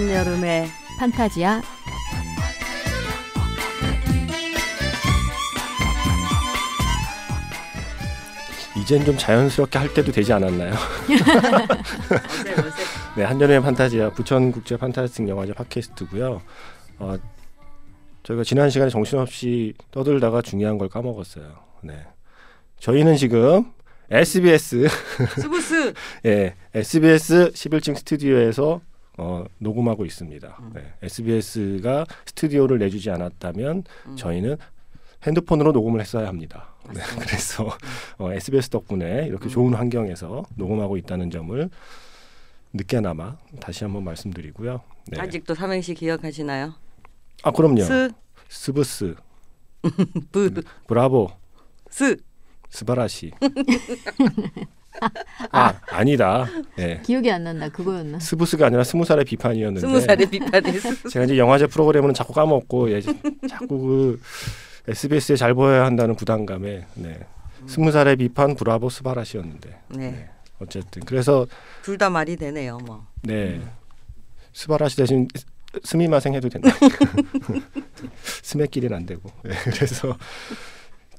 한여름의 판타지야. 이젠 좀 자연스럽게 할 때도 되지 않았나요? 네, 한여름의 판타지야 부천국제 판타스틱 영화제 팟캐스트고요. 어, 저희가 지난 시간에 정신없이 떠들다가 중요한 걸 까먹었어요. 네, 저희는 지금 SBS 스부스 예, SBS 11층 스튜디오에서 어, 녹음하고 있습니다. 음. 네, SBS가 스튜디오를 내주지 않았다면 음. 저희는 핸드폰으로 녹음을 했어야 합니다. 네. 그래서 어, SBS 덕분에 이렇게 음. 좋은 환경에서 녹음하고 있다는 점을 늦게나마 다시 한번 말씀드리고요. 네. 아직도 삼행시 기억하시나요? 아 그럼요. 스, 스브스, 브, 브라보, 스. 스바라시. 아 아 니다. 예. 기억이 안 난다. 그거였나? 스브스가 아니라 스무 살의 비판이었는데 스무 살의 비판이 스. 제가 이제 영화제 프로그램은 자꾸 까먹고 예, 자꾸 그 SBS에 잘 보여야 한다는 부담감에 네. 스무 살의 비판 브라보 스바라시였는데 네. 네. 어쨌든 그래서 둘 다 말이 되네요. 뭐. 네 스바라시 대신 스미마생 해도 된다. 스매끼리는 안 되고 네, 그래서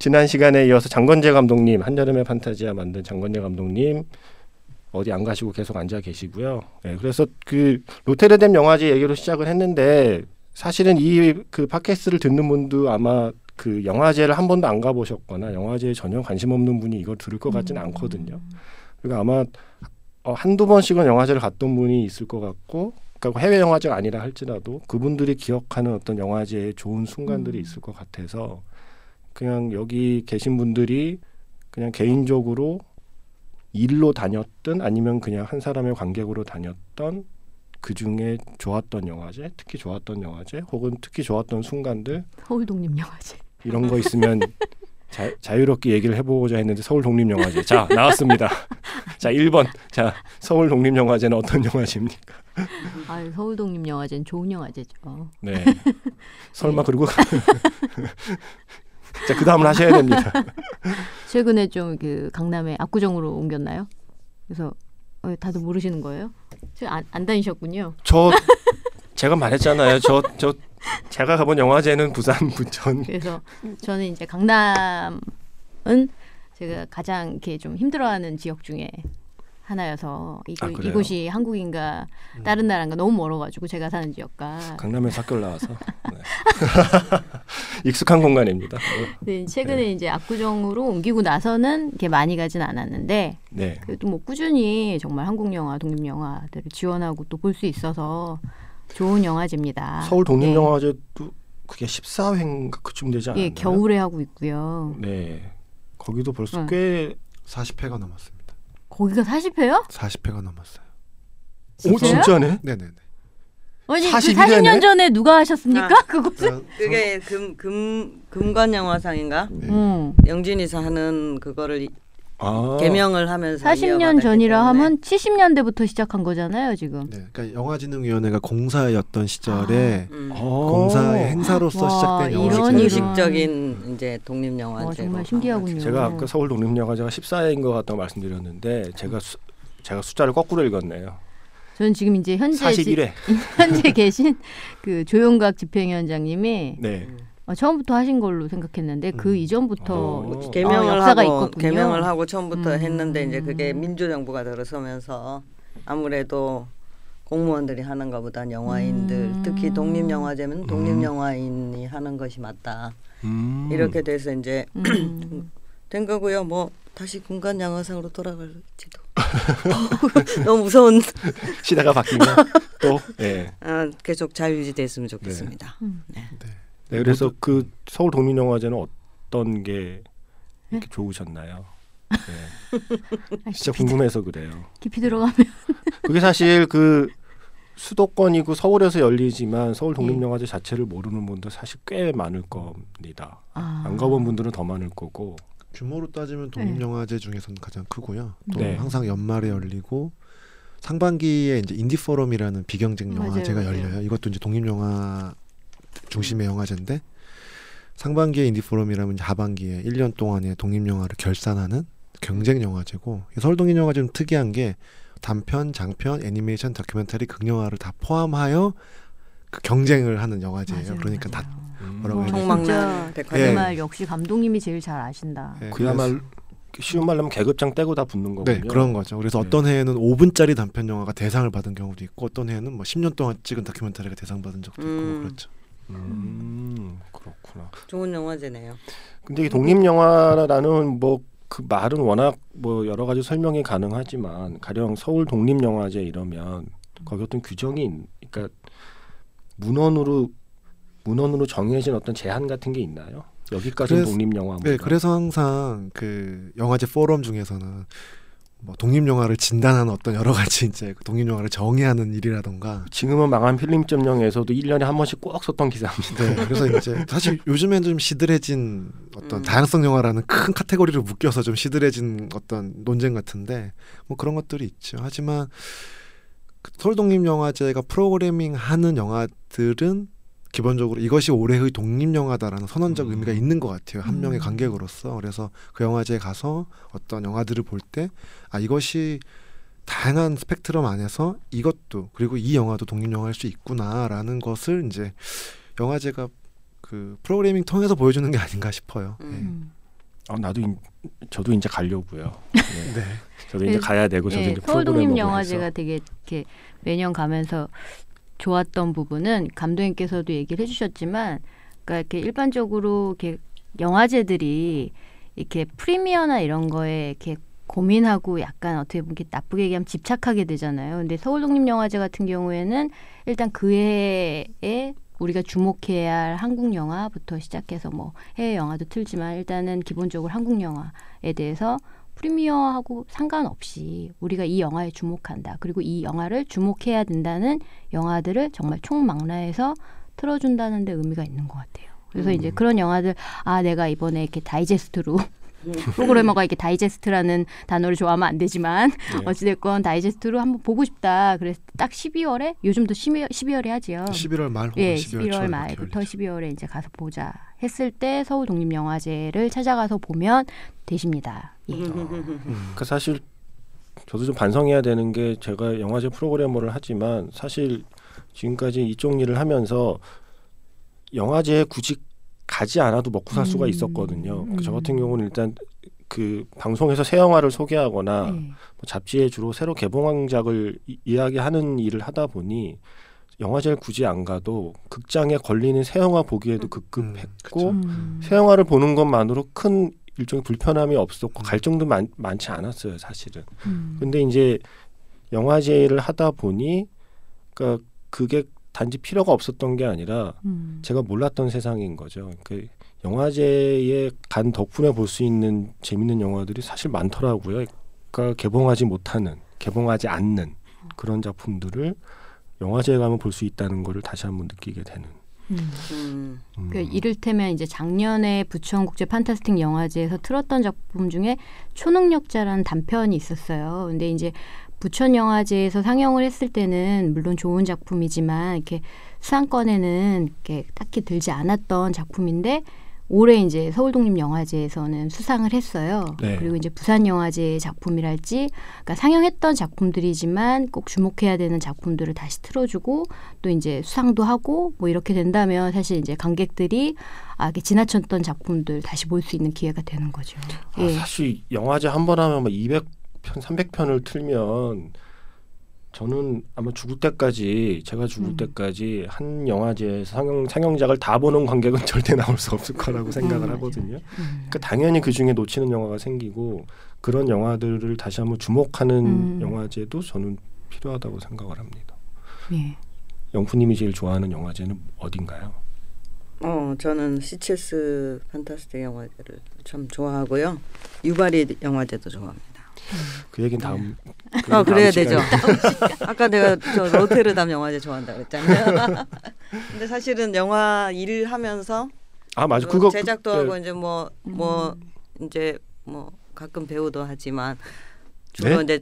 지난 시간에 이어서 장건재 감독님 한여름의 판타지아 만든 장건재 감독님 어디 안 가시고 계속 앉아 계시고요. 네, 그래서 그 로테르뎀 영화제 얘기로 시작을 했는데 사실은 이 그 팟캐스트를 듣는 분도 아마 그 영화제를 한 번도 안 가보셨거나 영화제에 전혀 관심 없는 분이 이걸 들을 것 같지는 않거든요. 그러니까 아마 어, 한두 번씩은 영화제를 갔던 분이 있을 것 같고 그러니까 해외 영화제가 아니라 할지라도 그분들이 기억하는 어떤 영화제의 좋은 순간들이 음. 있을 것 같아서 그냥 여기 계신 분들이 그냥 개인적으로 일로 다녔든 아니면 그냥 한 사람의 관객으로 다녔던 그 중에 좋았던 영화제, 특히 좋았던 영화제, 혹은 특히 좋았던 순간들 서울 독립 영화제. 이런 거 있으면 자, 자유롭게 얘기를 해보고자 했는데 서울 독립 영화제 자 나왔습니다. 자 1번 자 서울 독립 영화제는 어떤 영화제입니까? 아, 서울 독립 영화제는 좋은 영화제죠. 네 설마 그리고 자 그 다음을 하셔야 됩니다. 최근에 좀 그 강남에 압구정으로 옮겼나요? 그래서 어, 다들 모르시는 거예요? 안, 안 다니셨군요. 저 제가 말했잖아요. 저 저 제가 가본 영화제는 부산 부천 그래서 저는 이제 강남은 제가 가장 이렇게 좀 힘들어하는 지역 중에 하나여서 이곳, 아? 이곳이 한국인가 다른 나라인가 너무 멀어가지고 제가 사는 지역과 강남에서 학교를 나와서 네. 익숙한 공간입니다. 네, 최근에 이제 압구정으로 옮기고 나서는 이렇게 많이 가진 않았는데 네. 그래도 뭐 꾸준히 정말 한국 영화, 독립 영화들을 지원하고 또 볼 수 있어서 좋은 영화제입니다. 서울 독립 영화제도 그게 14회인가 그쯤 되지 예, 않았나요? 예, 겨울에 하고 있고요. 네. 거기도 벌써 응. 꽤 40회가 넘었습니다. 거기가 40회요? 40회가 넘었어요. 오, 진짜요? 진짜네. 네네네. 아니, 그 41회네? 40년 전에 누가 하셨습니까? 아. 그것은? 그게 금, 금, 금관 영화상인가? 네. 음. 영진이서 하는 그거를 이- 아. 개명을 하면서 40년 이어받았기 전이라. 하면 70년대부터 시작한 거잖아요, 지금. 네, 그러니까 영화진흥위원회가 공사였던 시절에 음. 어. 공사의 행사로서 와, 시작된 이런 영화제예요. 이런. 의식적인 이제 독립 영화제. 와, 정말 신기하군요. 제가 아까 서울 독립 영화제가 14회인 것 같다고 말씀드렸는데 제가 수, 제가 숫자를 거꾸로 읽었네요. 저는 지금 이제 현재 지- 41회. 현재 계신 그 조용각 집행위원장님이 네. 어, 처음부터 하신 걸로 생각했는데 그 음. 이전부터 어. 개명을 아, 역사가 하고 있거든요. 개명을 하고 처음부터 음. 했는데 이제 그게 민주정부가 들어서면서 아무래도 공무원들이 하는 것보다 영화인들 음. 특히 독립 영화제면 독립 영화인이 하는 것이 맞다 음. 이렇게 돼서 이제 음, 된 거고요. 뭐 다시 군간 영화상으로 돌아갈지도 너무 무서운 시대가 바뀌면 또 네. 아, 계속 잘 유지됐으면 좋겠습니다. 음. 네. 네. 그래서 그 서울 독립영화제는 어떤 게 이렇게 좋으셨나요? 네. 아, 진짜 궁금해서 그래요. 깊이 들어가면 그게 사실 그 수도권이고 서울에서 열리지만 서울 독립영화제 자체를 모르는 분도 사실 꽤 많을 겁니다. 아. 안 가본 분들은 더 많을 거고. 규모로 따지면 독립영화제 중에서는 가장 크고요. 또 네. 항상 연말에 열리고 상반기에 이제 인디 포럼이라는 비경쟁 맞아요, 영화제가. 열려요. 이것도 이제 독립 영화 중심의 영화제인데 상반기에 인디 포럼이라면 이제 하반기에 1년 동안의 독립영화를 결산하는 경쟁 영화제고 서울 독립 영화제는 특이한 게 단편, 장편, 애니메이션, 다큐멘터리, 극영화를 다 포함하여 그 경쟁을 하는 영화제예요. 맞아요, 그러니까 맞아요. 다 음. 뭐라고 해야 진짜 백화점. 예. 정말 역시 감독님이 제일 잘 아신다. 예, 그야말로 쉬운 말로 하면 계급장 떼고 다 붙는 거군요. 네, 그런 거죠. 그래서 네. 어떤 해에는 5분짜리 단편 영화가 대상을 받은 경우도 있고 어떤 해에는 뭐 10년 동안 찍은 다큐멘터리가 대상 받은 적도 있고 음. 그렇죠. 음, 그렇구나. 좋은 영화제네요. 근데 이 독립 영화라는 뭐 그 말은 워낙 뭐 여러 가지 설명이 가능하지만 가령 서울 독립 영화제 이러면 거기 어떤 규정이 있- 그러니까 문헌으로 문헌으로 정해진 어떤 제한 같은 게 있나요? 여기까지는 그래서- 독립 영화. 네, 그래서 항상 그 영화제 포럼 중에서는 뭐 독립 영화를 진단하는 어떤 여러 가지 이제 그 독립 영화를 정의하는 일이라던가 지금은 망한 필름 점령에서도 1년에 한 번씩 꼭 썼던 기사입니다. 네, 그래서 이제 사실 요즘엔 좀 시들해진 어떤 음. 다양성 영화라는 큰 카테고리를 묶여서 좀 시들해진 어떤 논쟁 같은데 뭐 그런 것들이 있죠. 하지만 그 서울 독립 영화제가 프로그래밍 하는 영화들은 기본적으로 이것이 올해의 독립 영화다라는 선언적 음. 의미가 있는 것 같아요. 한 명의 음. 관객으로서 그래서 그 영화제에 가서 어떤 영화들을 볼 때 아 이것이 다양한 스펙트럼 안에서 이것도 그리고 이 영화도 독립 영화일 수 있구나라는 것을 이제 영화제가 그 프로그래밍 통해서 보여주는 게 아닌가 싶어요. 음. 음. 아, 나도 인- 저도 이제 가려고요. 네. 네. 네. 저도 이제 그- 가야 되고 저도 예, 이제 서울 독립 영화제가. 되게 이렇게 매년 가면서 좋았던 부분은 감독님께서도 얘기를 해주셨지만, 그러니까 이렇게 일반적으로 이렇게 영화제들이 이렇게 프리미어나 이런 거에 이렇게 고민하고 약간 어떻게 보면 이렇게 나쁘게 얘기하면 집착하게 되잖아요. 근데 서울 독립 영화제 같은 경우에는 일단 그 해에 우리가 주목해야 할 한국 영화부터 시작해서 뭐 해외 영화도 틀지만 일단은 기본적으로 한국 영화에 대해서 프리미어하고 상관없이 우리가 이 영화에 주목한다. 그리고 이 영화를 주목해야 된다는 영화들을 정말 총망라해서 틀어준다는 데 의미가 있는 것 같아요. 그래서 음. 이제 그런 영화들 아 내가 이번에 이렇게 다이제스트로 프로그래머가 이렇게 다이제스트라는 단어를 좋아하면 안 되지만 네. 어찌됐건 다이제스트로 한번 보고 싶다. 그래서 딱 12월에 요즘도 12월, 12월에 하지요. 11월 말 혹은 예, 12월, 11월 초에 말부터 열리죠. 12월에 이제 가서 보자 했을 때 서울 독립영화제를 찾아가서 보면 되십니다. 예. 음. 그 사실 저도 좀 반성해야 되는 게 제가 영화제 프로그래머를 하지만 사실 지금까지 이쪽 일을 하면서 영화제에 굳이 가지 않아도 먹고 살 수가 음. 있었거든요. 음. 저 같은 경우는 일단 그 방송에서 새 영화를 소개하거나 예. 뭐 잡지에 주로 새로 개봉작을 이- 이야기하는 일을 하다 보니 영화제를 굳이 안 가도 극장에 걸리는 새 영화 보기에도 급급했고 음. 새 영화를 보는 것만으로 큰 일종의 불편함이 없었고 음. 갈 정도 많, 많지 않았어요 사실은. 음. 근데 이제 영화제를 하다 보니 그러니까 그게 단지 필요가 없었던 게 아니라 음. 제가 몰랐던 세상인 거죠. 그 영화제에 간 덕분에 볼 수 있는 재밌는 영화들이 사실 많더라고요. 그러니까 개봉하지 못하는, 개봉하지 않는 그런 작품들을 영화제에 가면 볼 수 있다는 거를 다시 한번 느끼게 되는. 음. 음. 음. 그 이를테면 이제 작년에 부천 국제 판타스틱 영화제에서 틀었던 작품 중에 초능력자라는 단편이 있었어요. 근데 이제 부천 영화제에서 상영을 했을 때는 물론 좋은 작품이지만 이렇게 수상권에는 이렇게 딱히 들지 않았던 작품인데 올해 이제 서울 독립 영화제에서는 수상을 했어요. 네. 그리고 이제 부산 영화제 작품이랄지, 그러니까 상영했던 작품들이지만 꼭 주목해야 되는 작품들을 다시 틀어주고 또 이제 수상도 하고 뭐 이렇게 된다면 사실 이제 관객들이 아, 이렇게 지나쳤던 작품들 다시 볼 수 있는 기회가 되는 거죠. 아, 예. 사실 영화제 한 번 하면 막 200 편, 300편을 틀면 저는 아마 죽을 때까지 제가 죽을 음. 때까지 한 영화제에서 상영 상영작을 다 보는 관객은 절대 나올 수 없을 거라고 생각을 음, 하거든요. 음. 그러니까 당연히 그 중에 놓치는 영화가 생기고 그런 영화들을 다시 한번 주목하는 음. 영화제도 저는 필요하다고 생각을 합니다. 예. 영프님이 제일 좋아하는 영화제는 어딘가요? 어, 저는 시체스 판타스틱 영화제를 참 좋아하고요. 유바리 영화제도 좋아합니다. 그 얘기는 다음. 그 어, 얘기는 그래야 다음 되죠. 시간에. 아까 내가 저 로테르담 영화제 좋아한다 그랬잖아요. 근데 사실은 영화 일을 하면서 아 맞아 뭐 그거 그- 제작도 네. 하고 이제 뭐뭐 음. 이제 뭐 가끔 배우도 하지만 주로 네? 이제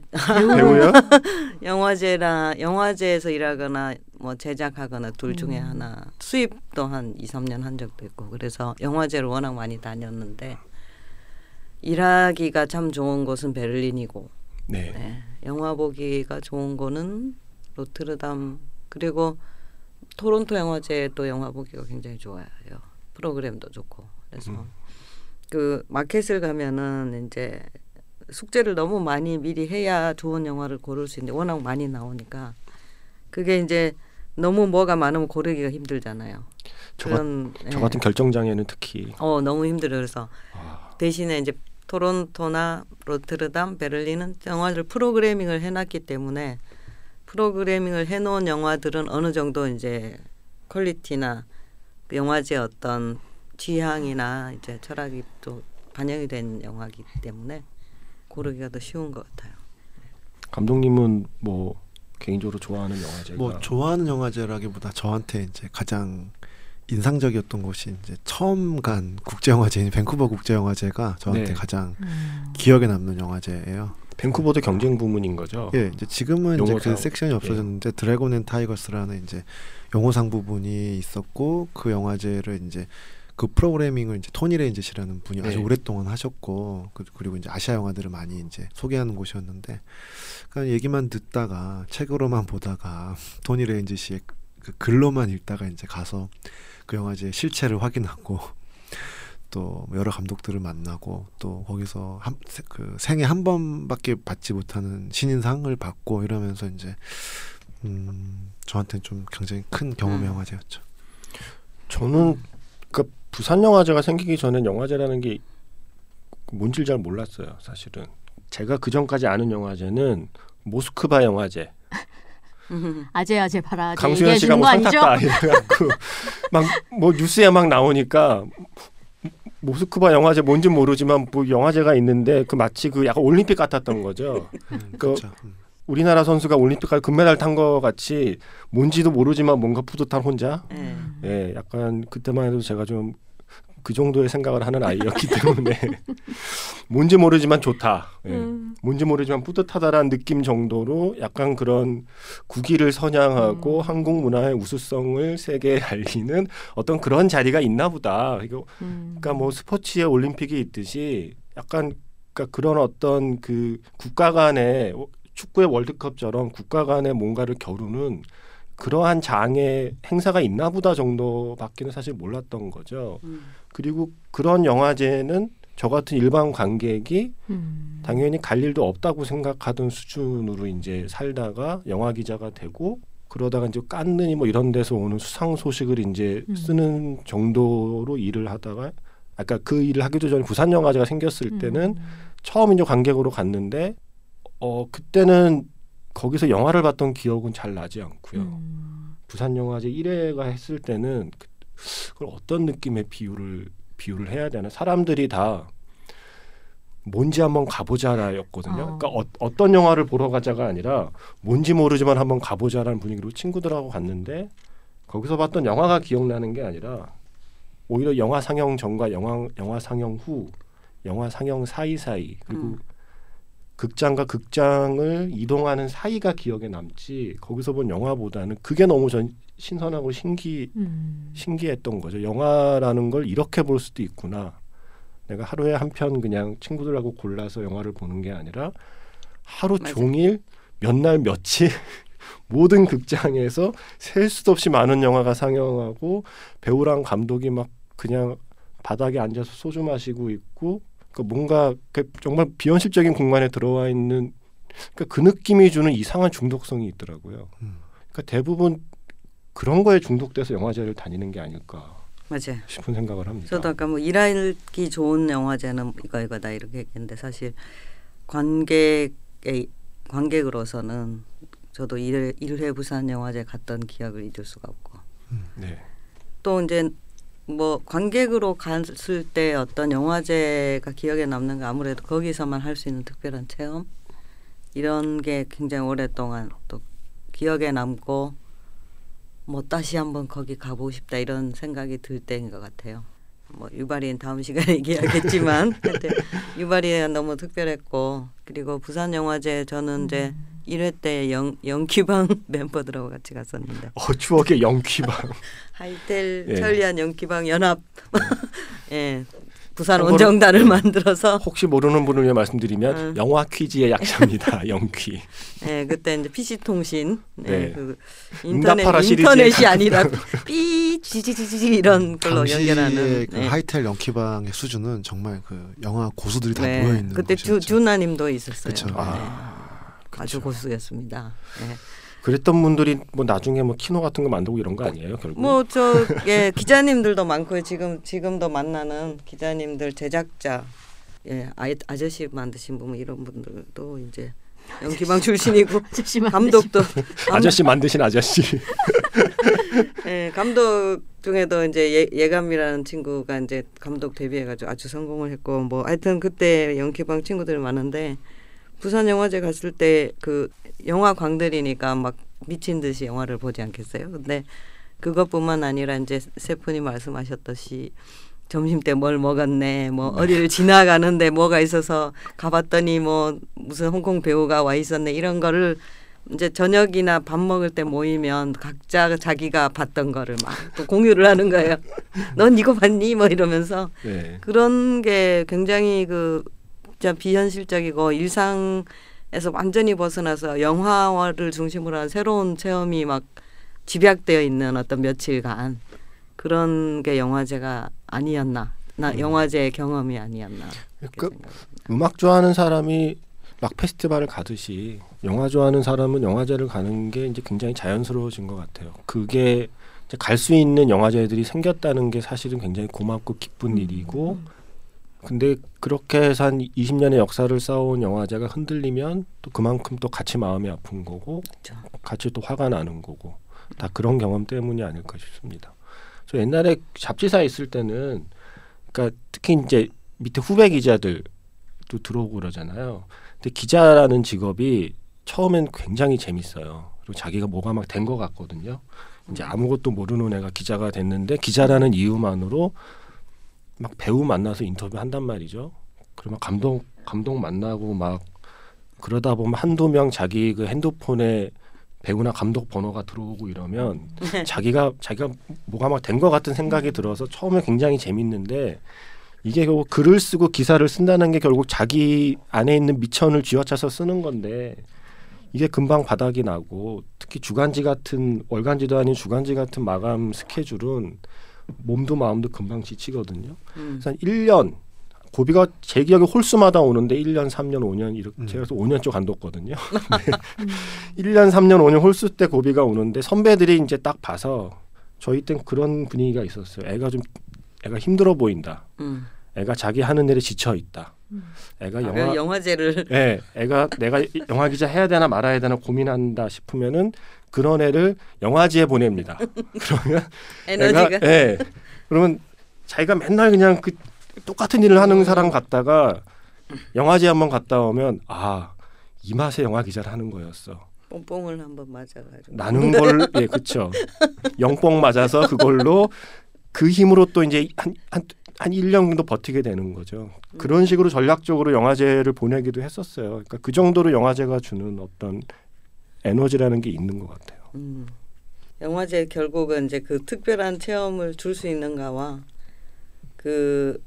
배우요? 영화제나 영화제에서 일하거나 뭐 제작하거나 둘 중에 음. 하나 수입도 한 2, 3년 한 적도 있고 그래서 영화제를 워낙 많이 다녔는데 일하기가 참 좋은 곳은 베를린이고 네. 네, 영화 보기가 좋은 거는 로트르담 그리고 토론토 영화제도 영화 보기가 굉장히 좋아요. 프로그램도 좋고 그래서 음. 그 마켓을 가면은 이제 숙제를 너무 많이 미리 해야 좋은 영화를 고를 수 있는데 워낙 많이 나오니까 그게 이제 너무 뭐가 많으면 고르기가 힘들잖아요. 저, 같, 그런 저 예. 같은 결정장애는 특히 어 너무 힘들어요. 그래서 아, 대신에 이제 토론토나 로트르담, 베를린은 영화를 프로그래밍을 해놨기 때문에 프로그래밍을 해놓은 영화들은 어느 정도 이제 quality나 그 영화제 어떤 취향이나 이제 철학이 또 반영이 된 영화이기 때문에 고르기가 더 쉬운 것 같아요. 감독님은 뭐 개인적으로 좋아하는 영화제가 뭐 좋아하는 영화제라기보다 저한테 이제 가장 인상적이었던 곳이 이제 처음 간 국제 영화제인 밴쿠버 국제 영화제가 저한테 네. 가장 음. 기억에 남는 영화제예요. 밴쿠버도 경쟁 부문인 거죠. 예, 이제 지금은 이제. 그 섹션이 없어졌는데 Dragons and Tigers라는 이제 용호상 부분이 있었고 그 영화제를 이제 그 프로그래밍을 이제 토니 레인즈시라는 분이 아주 네. 오랫동안 하셨고 그- 그리고 이제 아시아 영화들을 많이 이제 소개하는 곳이었는데 그냥 얘기만 듣다가 책으로만 보다가 토니 레인즈 씨의 그 글로만 읽다가 이제 가서 그 영화제 실체를 확인하고 또 여러 감독들을 만나고 또 거기서 한, 세- 그 생애 한 번밖에 받지 못하는 신인상을 받고 이러면서 이제 음, 저한테는 좀 굉장히 큰 경험 의 음. 영화제였죠. 저는 그 부산 영화제가 생기기 전엔 영화제라는 게 뭔지 잘 몰랐어요. 사실은 제가 그 전까지 아는 영화제는 모스크바 영화제, 아재 아재 봐라. 아재 강수현 씨가 뭐거 아니죠? 상 탔다 이래갖고 막 뭐 뉴스에 막 나오니까 모스크바 영화제 뭔지 모르지만 뭐 영화제가 있는데 그 마치 그 약간 올림픽 같았던 거죠. 음, 그- 그렇죠. 음. 우리나라 선수가 올림픽 금메달 탄 거 같이 뭔지도 모르지만 뭔가 뿌듯한 혼자. 예. 예, 약간 그때만 해도 제가 좀 그 정도의 생각을 하는 아이였기 때문에 뭔지 모르지만 좋다. 예. 음. 뭔지 모르지만 뿌듯하다라는 느낌 정도로 약간 그런 국위를 선양하고 음. 한국 문화의 우수성을 세계에 알리는 어떤 그런 자리가 있나 보다. 이거 음. 그러니까 뭐 스포츠에 올림픽이 있듯이 약간 그러니까 그런 어떤 그 국가 간의 축구의 월드컵처럼 국가 간의 뭔가를 겨루는 그러한 장의 행사가 있나 보다 정도밖에는 사실 몰랐던 거죠. 음. 그리고 그런 영화제는 저 같은 일반 관객이 음. 당연히 갈 일도 없다고 생각하던 수준으로 이제 살다가 영화 기자가 되고 그러다가 이제 깐느니 뭐 이런 데서 오는 수상 소식을 이제 음. 쓰는 정도로 일을 하다가 아까 그 일을 하기도 전에 부산 영화제가 생겼을 때는 음. 처음 이제 관객으로 갔는데 어 그때는 거기서 영화를 봤던 기억은 잘 나지 않고요. 음. 부산 영화제 1회가 했을 때는 그- 그걸 어떤 느낌의 비유를 비유를 해야 되나? 사람들이 다 뭔지 한번 가보자라였거든요. 어. 그러니까 어, 어떤 영화를 보러 가자가 아니라 뭔지 모르지만 한번 가보자라는 분위기로 친구들하고 갔는데 거기서 봤던 영화가 기억나는 게 아니라 오히려 영화 상영 전과 영화 영화 상영 후, 영화 상영 사이 사이 그리고 음. 극장과 극장을 이동하는 사이가 기억에 남지 거기서 본 영화보다는 그게 너무 전 신선하고 신기 음. 신기했던 거죠. 영화라는 걸 이렇게 볼 수도 있구나. 내가 하루에 한 편 그냥 친구들하고 골라서 영화를 보는 게 아니라 하루 맞아. 종일 몇 날 며칠 모든 극장에서 셀 수도 없이 많은 영화가 상영하고 배우랑 감독이 막 그냥 바닥에 앉아서 소주 마시고 있고 그 뭔가 그 정말 비현실적인 공간에 들어와 있는 그러니까 그 느낌이 주는 이상한 중독성이 있더라고요. 음. 그러니까 대부분 그런 거에 중독돼서 영화제를 다니는 게 아닐까 맞아요. 싶은 생각을 합니다. 저도 아까 뭐 일하기 좋은 영화제는 이거 이거다 이렇게 했는데 사실 관객의 관객으로서는 저도 일, 일회 부산 영화제 갔던 기억을 잊을 수가 없고 네. 또 이제 뭐 관객으로 갔을 때 어떤 영화제가 기억에 남는 거 아무래도 거기서만 할 수 있는 특별한 체험 이런 게 굉장히 오랫동안 또 기억에 남고 뭐 다시 한번 거기 가보고 싶다 이런 생각이 들 때인 것 같아요. 뭐 유발이는 다음 시간에 얘기하겠지만 유발이가 너무 특별했고 그리고 부산 영화제 저는 이제 1회 때 영, 영키방 멤버들하고 같이 갔었는데 어 추억의 영퀴방. 하이텔 예. 천리안 영키방 연합 예 부산 원정단을 네. 만들어서 혹시 모르는 분을 위해 말씀드리면 음. 영화 퀴즈의 약자입니다. 영퀴. 예, 그때 이제 PC 통신, 예, 네. 그 인터넷 인터넷이 아니라 삐 지지지지 이런 걸로 당시의 연결하는. 그 예. 하이텔 영키방의 수준은 정말 그 영화 고수들이 다 네, 모여 있는 그때 주 곳이었죠. 주나님도 있었어요. 그쵸. 네. 아, 아주 고수였습니다. 예. 그랬던 분들이 뭐 나중에 뭐 키노 같은 거 만들고 이런 거 아니에요? 결국. 뭐저 예, 기자님들도 많고요. 지금 지금도 만나는 기자님들 제작자 예, 아, 아저씨 만드신 분 이런 분들도 이제 연기방 출신이고 아저씨만 감독도 아저씨 만드신 아저씨. 예, 감독 중에도 이제 예, 예감이라는 친구가 이제 감독 데뷔해가지고 아주 성공을 했고 뭐 하여튼 그때 연기방 친구들이 많은데 부산 영화제 갔을 때 그 영화 광들이니까 막 미친 듯이 영화를 보지 않겠어요? 근데 그것뿐만 아니라 이제 세분이 말씀하셨듯이 점심 때 뭘 먹었네, 뭐 어디를 지나가는데 뭐가 있어서 가봤더니 뭐 무슨 홍콩 배우가 와 있었네 이런 거를 이제 저녁이나 밥 먹을 때 모이면 각자 자기가 봤던 거를 막 또 공유를 하는 거예요. 넌 이거 봤니? 뭐 이러면서 네. 그런 게 굉장히 그 진짜 비현실적이고 일상에서 완전히 벗어나서 영화를 중심으로 한 새로운 체험이 막 집약되어 있는 어떤 며칠간 그런 게 영화제가 아니었나. 나 음. 영화제 경험이 아니었나. 그. 음악 좋아하는 사람이 락 페스티벌을 가듯이 영화 좋아하는 사람은 영화제를 가는 게 이제 굉장히 자연스러워진 것 같아요. 그게 갈 수 있는 영화제들이 생겼다는 게 사실은 굉장히 고맙고 기쁜 일이고 근데 그렇게 해서 한 20년의 역사를 쌓아온 영화제가 흔들리면 또 그만큼 또 같이 마음이 아픈 거고 그렇죠. 같이 또 화가 나는 거고 다 그런 경험 때문이 아닐까 싶습니다. 저 옛날에 잡지사에 있을 때는 그러니까 특히 이제 밑에 후배 기자들도 들어오고 그러잖아요. 근데 기자라는 직업이 처음엔 굉장히 재밌어요. 그리고 자기가 뭐가 막 된 것 같거든요. 이제 아무것도 모르는 애가 기자가 됐는데 기자라는 이유만으로 막 배우 만나서 인터뷰 한단 말이죠. 그러면 감독 감독 만나고 막 그러다 보면 한두 명 자기 그 핸드폰에 배우나 감독 번호가 들어오고 이러면 자기가 자기가 뭐가 막 된 것 같은 생각이 들어서 처음에 굉장히 재밌는데 이게 결국 글을 쓰고 기사를 쓴다는 게 결국 자기 안에 있는 미천을 쥐어짜서 쓰는 건데 이게 금방 바닥이 나고 특히 주간지 같은 월간지도 아닌 주간지 같은 마감 스케줄은 몸도 마음도 금방 지치거든요. 음. 그래서 한 1년 고비가 제 기억에 홀수마다 오는데 1년, 3년, 5년 이렇게 음. 제가 그래서 5년 쪽 간뒀거든요. 네. 1년, 3년, 5년 홀수 때 고비가 오는데 선배들이 이제 딱 봐서 저희 땐 그런 분위기가 있었어요. 애가 좀 애가 힘들어 보인다. 음. 애가 자기 하는 일에 지쳐 있다. 애가 아, 영화 그 영화제를 예, 애가 내가 영화 기자 해야 되나 말아야 되나 고민한다 싶으면은 그런 애를 영화지에 보냅니다. 그러면 에너지가 애가, 예. 그러면 자기가 맨날 그냥 그 똑같은 일을 하는 사람 같다가 영화제 한번 갔다 오면 아, 이 맛에 영화 기자를 하는 거였어. 뽕뽕을 한번 맞아가지고 나는 걸 예, 그쵸 영뽕 맞아서 그걸로 그 힘으로 또 이제 한 한 한 1년 정도 버티게 되는 거죠. 그런 식으로 전략적으로 영화제를 보내기도 했었어요. 그러니까 그 정도로 영화제가 주는 어떤 에너지라는 게 있는 것 같아요. 음. 영화제 결국은 이제 그 특별한 체험을 줄 수 있는가와 그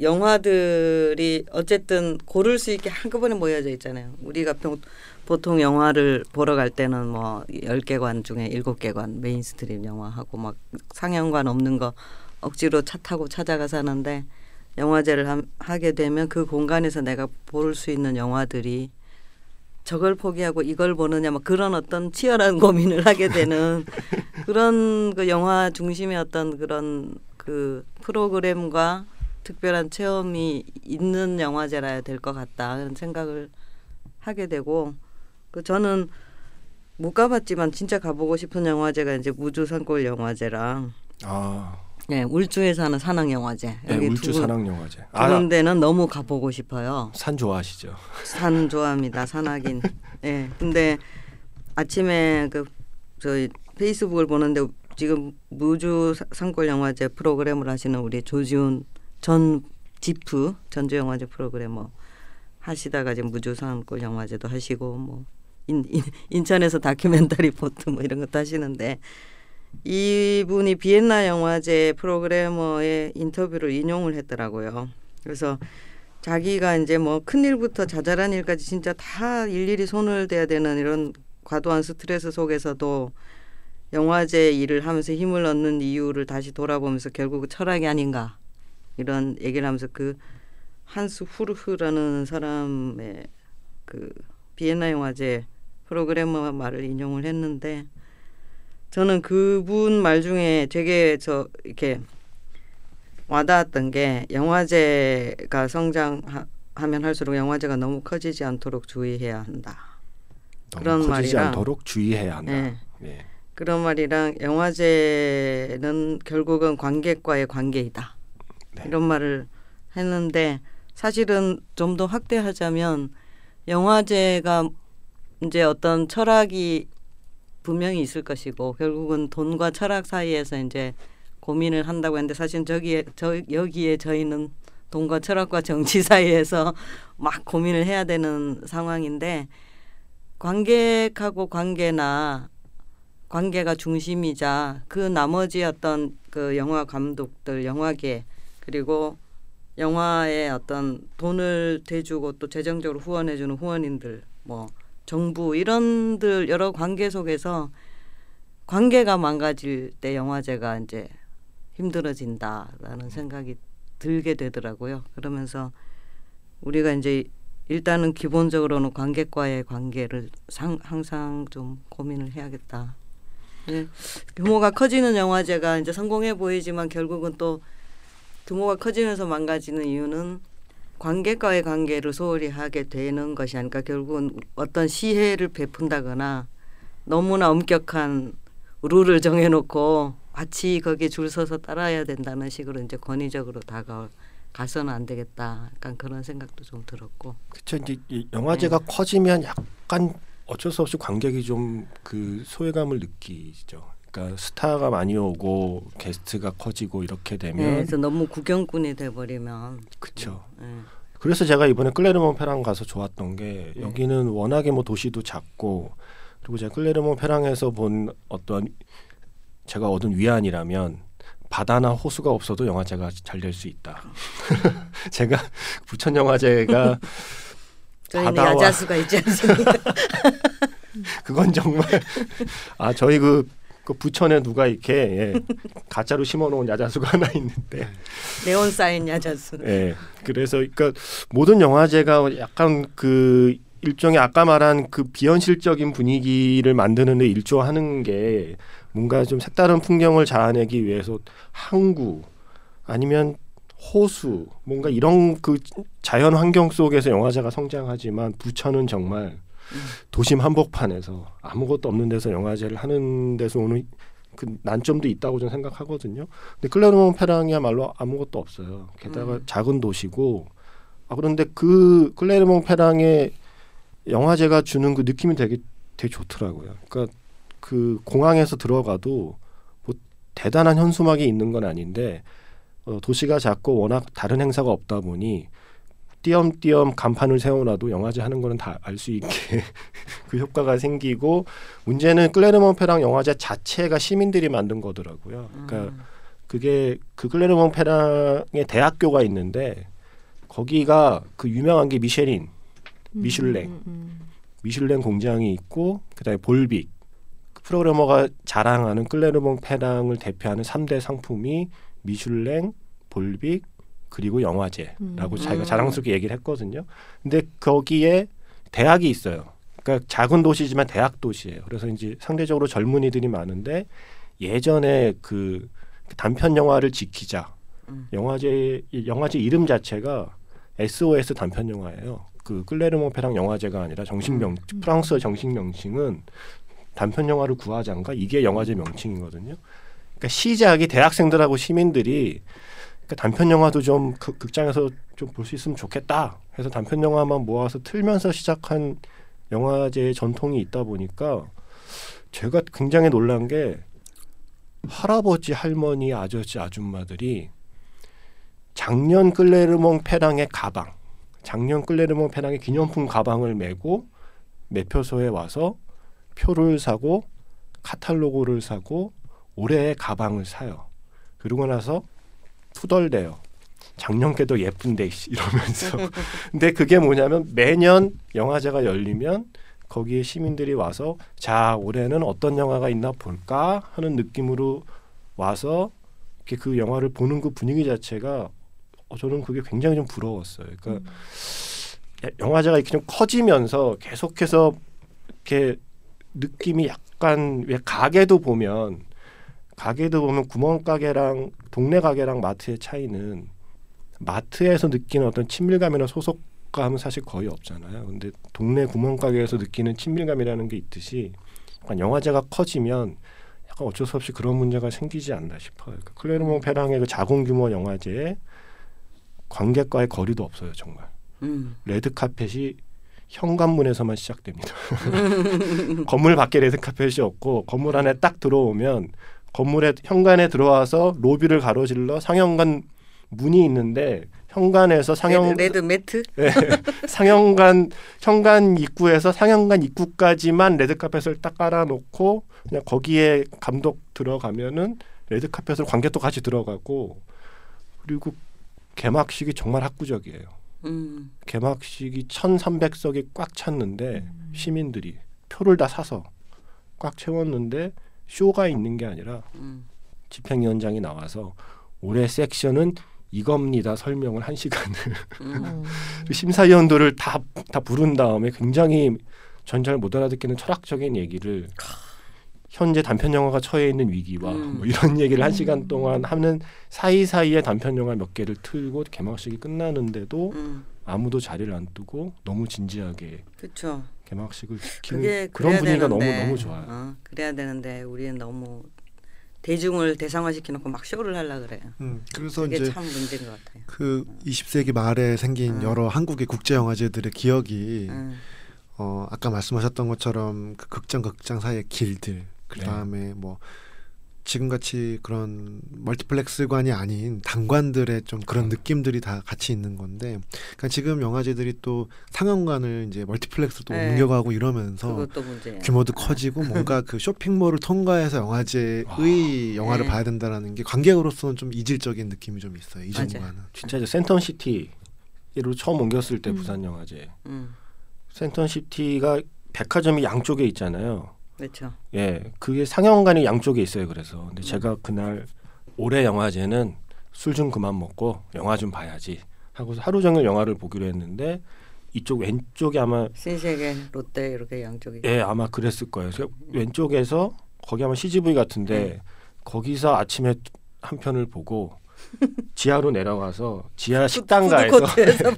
영화들이 어쨌든 고를 수 있게 한꺼번에 모여져 있잖아요. 우리가 평, 보통 영화를 보러 갈 때는 뭐 10개관 중에 7개관 mainstream 영화하고 막 상영관 없는 거 억지로 차 타고 찾아가서 하는데 영화제를 함- 하게 되면 그 공간에서 내가 볼 수 있는 영화들이 저걸 포기하고 이걸 보느냐 막 그런 어떤 치열한 고민을 하게 되는 그런 그 영화 중심의 어떤 그런 그 프로그램과 특별한 체험이 있는 영화제라야 될 것 같다 그런 생각을 하게 되고 그 저는 못 가봤지만 진짜 가보고 싶은 영화제가 이제 우주 산골 영화제랑 아, 예 울주에서 하는 산악 영화제 네, 울주 두, 산악 영화제. 두 아, 군데는 너무 가보고 싶어요. 산 좋아하시죠? 산 좋아합니다. 산악인. 예. 근데 아침에 그 저희 페이스북을 보는데 지금 무주 사- 산골 영화제 프로그램을 하시는 우리 조지훈 전 지프 전주 영화제 프로그래머 하시다가 지금 무주 산골 영화제도 하시고 뭐 인, 인, 인천에서 다큐멘터리 포트 뭐 이런 것도 하시는데 이분이 비엔나 영화제 프로그래머의 인터뷰를 인용을 했더라고요. 그래서 자기가 이제 뭐 큰 일부터 자잘한 일까지 진짜 다 일일이 손을 대야 되는 이런 과도한 스트레스 속에서도 영화제 일을 하면서 힘을 얻는 이유를 다시 돌아보면서 결국 철학이 아닌가 이런 얘기를 하면서 그 한스 후르흐라는 사람의 그 비엔나 영화제 프로그래머 말을 인용을 했는데 저는 그분 말 중에 되게 저 이렇게 와닿았던 게 영화제가 성장하면 할수록 영화제가 너무 커지지 않도록 주의해야 한다. 그런 커지지 말이랑- 않도록 주의해야 한다. 네. 네. 그런 말이랑 영화제는 결국은 관객과의 관계이다. 네. 이런 말을 했는데 사실은 좀 더 확대하자면 영화제가 이제 어떤 철학이 분명히 있을 것이고 결국은 돈과 철학 사이에서 이제 고민을 한다고 했는데 사실 저기에 저 여기에 저희는 돈과 철학과 정치 사이에서 막 고민을 해야 되는 상황인데 관객하고 관계나 관계가 중심이자 그 나머지 어떤 그 영화 감독들, 영화계 그리고 영화에 어떤 돈을 대주고 또 재정적으로 후원해주는 후원인들, 뭐 정부 이런들 여러 관계 속에서 관계가 망가질 때 영화제가 이제 힘들어진다라는 생각이 들게 되더라고요. 그러면서 우리가 이제 일단은 기본적으로는 관객과의 관계를 상, 항상 좀 고민을 해야겠다. 네. 규모가 커지는 영화제가 이제 성공해 보이지만 결국은 또 규모가 커지면서 망가지는 이유는 관객과의 관계를 소홀히 하게 되는 것이 아닐까 결국은 어떤 시혜를 베푼다거나 너무나 엄격한 룰을 정해놓고 마치 거기에 줄 서서 따라야 된다는 식으로 이제 권위적으로 다가 가서는 안 되겠다. 약간 그런 생각도 좀 들었고. 그쵸 이제 이 영화제가 네. 커지면 약간 어쩔 수 없이 관객이 좀 그 소외감을 느끼죠. 그러니까 스타가 많이 오고 게스트가 커지고 이렇게 네, 되면 그래서 너무 구경꾼이 돼버리면. 그쵸. 네. 그래서 제가 이번에 클레르몬 페랑 가서 좋았던 게 네. 여기는 워낙에 뭐 도시도 작고 그리고 제가 클레르몬 페랑에서 본 어떤 제가 얻은 위안이라면 바다나 호수가 없어도 영화제가 잘 될 수 있다. 제가 부천 영화제가 바다와- 야자수가 있지 않습니까? 그건 정말 아 저희 그, 그 부천에 누가 이렇게 예, 가짜로 심어놓은 야자수가 하나 있는데. 네온 사인 야자수. 예. 그래서 그러니까 모든 영화제가 약간 그 일종의 아까 말한 그 비현실적인 분위기를 만드는 데 일조하는 게 뭔가 좀 색다른 풍경을 자아내기 위해서 항구 아니면 호수 뭔가 이런 그 자연 환경 속에서 영화제가 성장하지만 부천은 정말 도심 한복판에서 아무것도 없는 데서 영화제를 하는 데서 오는 그 난점도 있다고 저는 생각하거든요. 근데 클레르몬 페랑이야말로 아무것도 없어요. 게다가 음. 작은 도시고 아 그런데 그 클레르몬 페랑의 영화제가 주는 그 느낌이 되게 되게 좋더라고요. 그러니까 그 공항에서 들어가도 뭐 대단한 현수막이 있는 건 아닌데 어, 도시가 작고 워낙 다른 행사가 없다 보니 띄엄띄엄 간판을 세워놔도 영화제 하는 거는 다 알 수 있게 그 효과가 생기고 문제는 클레르몬 페랑 영화제 자체가 시민들이 만든 거더라고요. 그러니까 음. 그게 그 클레르몬 페랑에 대학교가 있는데 거기가 그 유명한 게 미쉐린 미슐랭. 음, 음. 미슐랭 공장이 있고 그다음에 볼빅 그 프로그래머가 자랑하는 클레르몬 페랑을 대표하는 삼대 상품이 미슐랭, 볼빅 그리고 영화제라고 음. 자기가 자랑스럽게 얘기를 했거든요. 근데 거기에 대학이 있어요. 그러니까 작은 도시지만 대학 도시예요. 그래서 이제 상대적으로 젊은이들이 많은데 예전에 그 단편 영화를 지키자. 음. 영화제 이 영화제 이름 자체가 SOS 단편 영화예요. 그 클레르몬 페랑 영화제가 아니라 정식 명 음. 프랑스어 정식 명칭은 단편 영화를 구하자인가 이게 영화제 명칭이거든요. 그러니까 시작이 대학생들하고 시민들이 그러니까 단편 영화도 좀 그- 극장에서 좀 볼 수 있으면 좋겠다 해서 단편 영화만 모아서 틀면서 시작한 영화제의 전통이 있다 보니까 제가 굉장히 놀란 게 할아버지 할머니 아저씨 아줌마들이 작년 클레르몽 페랑의 가방 작년 클레르몽 페랑의 기념품 가방을 메고 매표소에 와서 표를 사고 카탈로그를 사고 올해의 가방을 사요. 그러고 나서 투덜대요. 작년께도 예쁜데 씨, 이러면서 근데 그게 뭐냐면 매년 영화제가 열리면 거기에 시민들이 와서 자 올해는 어떤 영화가 있나 볼까 하는 느낌으로 와서 이렇게 그 영화를 보는 그 분위기 자체가 어, 저는 그게 굉장히 좀 부러웠어요. 그러니까 야- 영화제가 이렇게 좀 커지면서 계속해서 이렇게 느낌이 약간 왜 가게도 보면 가게도 보면 구멍가게랑 동네 가게랑 마트의 차이는 마트에서 느끼는 어떤 친밀감이나 소속감은 사실 거의 없잖아요. 근데 동네 구멍가게에서 느끼는 친밀감이라는 게 있듯이 약간 영화제가 커지면 약간 어쩔 수 없이 그런 문제가 생기지 않나 싶어요. 그 클레르몽 페랑의 그 작은 규모 영화제에 관객과의 거리도 없어요, 정말. 음. 레드 카펫이 현관문에서만 시작됩니다. 건물 밖에 레드 카펫이 없고 건물 안에 딱 들어오면 건물에 현관에 들어와서 로비를 가로질러 상영관 문이 있는데 현관에서 상영 레드, 레드 매트? 예, 상영관 현관 입구에서 상영관 입구까지만 레드 카펫을 딱 깔아놓고 그냥 거기에 감독 들어가면은 레드 카펫을 관객도 같이 들어가고 그리고 개막식이 정말 학구적이에요. 음. 개막식이 1,300석이 꽉 찼는데 시민들이 표를 다 사서 꽉 채웠는데 쇼가 있는 게 아니라 음. 집행위원장이 나와서 올해 섹션은 이겁니다 설명을 한 시간을 음. 심사위원들을 다 다 부른 다음에 굉장히 전잘 못 알아듣기는 철학적인 얘기를 현재 단편 영화가 처해 있는 위기와 음. 뭐 이런 얘기를 한 시간 동안 하는 사이 사이에 단편 영화 몇 개를 틀고 개막식이 끝나는데도 음. 아무도 자리를 안 뜨고 너무 진지하게 그렇죠. 개막식을 지키는 그런 분위기가 되는데, 너무 너무 좋아요. 어, 그래야 되는데 우리는 너무 대중을 대상화시켜 놓고 막 쇼를 하려 그래요. 음, 그래서 그게 이제 참 문제인 것 같아요. 그 20세기 말에 생긴 음. 여러 한국의 국제 영화제들의 기억이 음. 어 아까 말씀하셨던 것처럼 그 극장 극장 사이의 길들 그다음에 뭐 지금같이 그런 멀티플렉스관이 아닌 단관들의 좀 그런 느낌들이 다 같이 있는 건데 그러니까 지금 영화제들이 또 상영관을 이제 멀티플렉스로 또 네. 옮겨가고 이러면서. 규모도 커지고 뭔가 그 쇼핑몰을 통과해서 영화제의 영화를 네. 봐야 된다라는 게 관객으로서는 좀 이질적인 느낌이 좀 있어요. 이전과는. 진짜 저 센턴 시티로 처음 옮겼을 때 음. 부산 영화제 음. 센턴 시티가 백화점이 양쪽에 있잖아요. 그렇죠. 예, 그게 상영관이 양쪽에 있어요. 그래서 근데 제가 그날 올해 영화제는 술 좀 그만 먹고 영화 좀 봐야지 하고서 하루 종일 영화를 보기로 했는데 이쪽 왼쪽에 아마 신세계, 롯데 이렇게 양쪽이. 예 아마 그랬을 거예요. 왼쪽에서 거기 아마 CGV 같은데 거기서 아침에 한 편을 보고 지하로 내려가서 지하 식당가에서.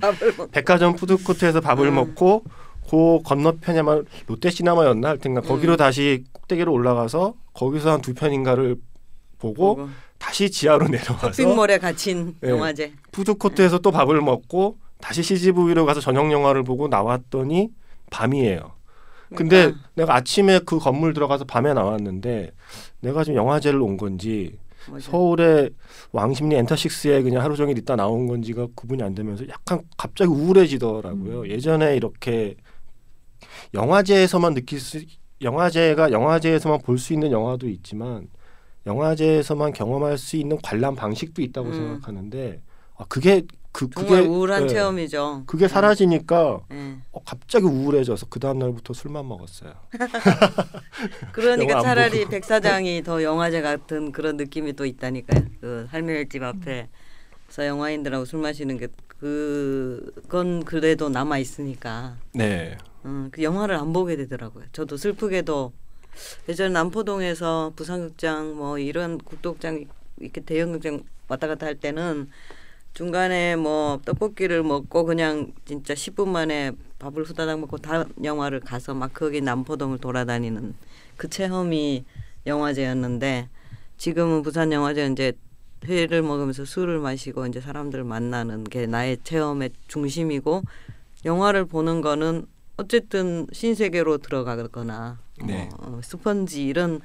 백화점 푸드코트에서 밥을 음. 먹고 그 건너편에 아마 롯데시나마였나 할 텐가 거기로 음. 다시 꼭대기로 올라가서 거기서 한 두 편인가를 보고 보고 다시 지하로 내려와서 쇼핑몰에 갇힌 네. 영화제. 푸드코트에서 또 밥을 먹고 다시 CGV로 가서 저녁 영화를 보고 나왔더니 밤이에요. 근데 그러니까 내가 아침에 그 건물 들어가서 밤에 나왔는데 내가 지금 영화제를 온 건지 뭐죠? 서울의 왕십리 엔터식스에 그냥 하루 종일 있다 나온 건지가 구분이 안 되면서 약간 갑자기 우울해지더라고요. 음. 예전에 이렇게 영화제에서만 느낄 수 영화제가 영화제에서만 볼 수 있는 영화도 있지만 영화제에서만 경험할 수 있는 관람 방식도 있다고 음. 생각하는데 아 그게 그 정말 그게 우울한 예, 체험이죠. 그게 사라지니까 예. 어, 갑자기 우울해져서 그 다음 날부터 술만 먹었어요. 그러니까 차라리 보고. 백사장이 더 영화제 같은 그런 느낌이 또 있다니까요. 그 할매집 앞에서 영화인들하고 술 마시는 게 그건 그래도 남아 있으니까 네. 음, 그 영화를 안 보게 되더라고요. 저도 슬프게도 예전 남포동에서 부산극장 뭐 이런 국도극장 이렇게 대형극장 왔다 갔다 할 때는 중간에 뭐 떡볶이를 먹고 그냥 진짜 10분 만에 밥을 후다닥 먹고 다음 영화를 가서 막 거기 남포동을 돌아다니는 그 체험이 영화제였는데 지금은 부산 영화제 이제 회를 먹으면서 술을 마시고 이제 사람들을 만나는 게 나의 체험의 중심이고 영화를 보는 거는 어쨌든 신세계로 들어가거나 네. 뭐, 어, 스펀지 이런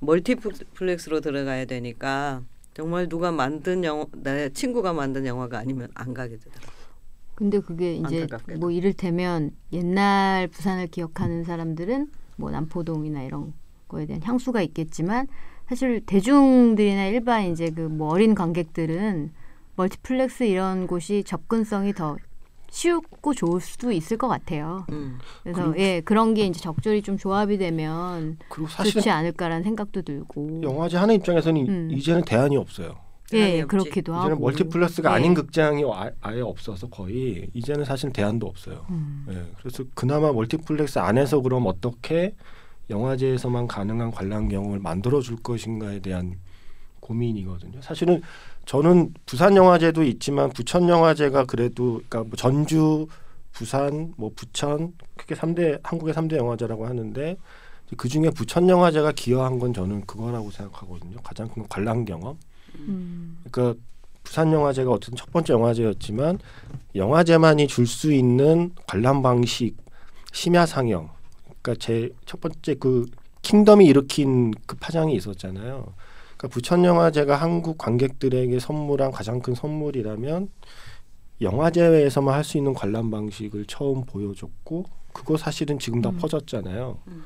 멀티플렉스로 들어가야 되니까 정말 누가 만든 영화 내 친구가 만든 영화가 아니면 안 가게 되더라고요. 근데 그게 이제 안타깝게도. 뭐 이를테면 옛날 부산을 기억하는 사람들은 뭐 남포동이나 이런 거에 대한 향수가 있겠지만 사실 대중들이나 일반 이제 그 뭐 어린 관객들은 멀티플렉스 이런 곳이 접근성이 더 쉽고 좋을 수도 있을 것 같아요. 음. 그래서 그리고- 예 그런 게 이제 적절히 좀 조합이 되면 좋지 않을까라는 생각도 들고 영화제 하는 입장에서는 이- 음. 이제는 대안이 없어요. 예 없지. 그렇기도 하고 이제는 멀티플렉스가 예. 아닌 극장이 아, 아예 없어서 거의 이제는 사실 대안도 없어요. 음. 예, 그래서 그나마 멀티플렉스 안에서 그럼 어떻게 영화제에서만 가능한 관람 경험을 만들어 줄 것인가에 대한 고민이거든요. 사실은 저는 부산 영화제도 있지만 부천 영화제가 그래도 그러니까 뭐 전주, 부산, 뭐 부천 그게 삼대 한국의 삼대 영화제라고 하는데 그 중에 부천 영화제가 기여한 건 저는 그거라고 생각하거든요. 가장 큰건 관람 경험. 음. 그러니까 부산 영화제가 어쨌든 첫 번째 영화제였지만 영화제만이 줄 수 있는 관람 방식 심야 상영. 그러니까 제 첫 번째 그 킹덤이 일으킨 그 파장이 있었잖아요. 그러니까 부천 영화제가 한국 관객들에게 선물한 가장 큰 선물이라면 영화제에서만 할 수 있는 관람 방식을 처음 보여줬고 그거 사실은 지금 다 음. 퍼졌잖아요. 음.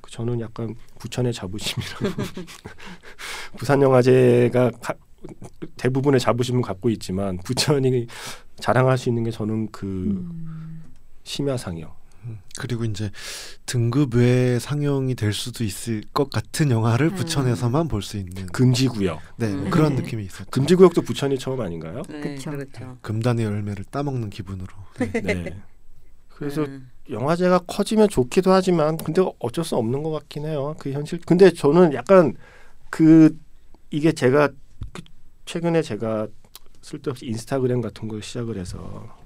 그 저는 약간 부천의 자부심이라고 부산 영화제가 가- 대부분의 자부심을 갖고 있지만 부천이 자랑할 수 있는 게 저는 그 음. 심야 상영. 음, 그리고 이제 등급 외 상영이 될 수도 있을 것 같은 영화를 음. 부천에서만 볼 수 있는 금지 구역. 네 음. 그런 네. 느낌이 있었죠. 금지 구역도 부천이 처음 아닌가요? 네. 그렇죠. 금단의 열매를 따먹는 기분으로. 네. 네. 그래서 음. 영화제가 커지면 좋기도 하지만 근데 어쩔 수 없는 것 같긴 해요. 그 현실. 근데 저는 약간 그 이게 제가 그 최근에 제가 쓸데없이 인스타그램 같은 걸 시작을 해서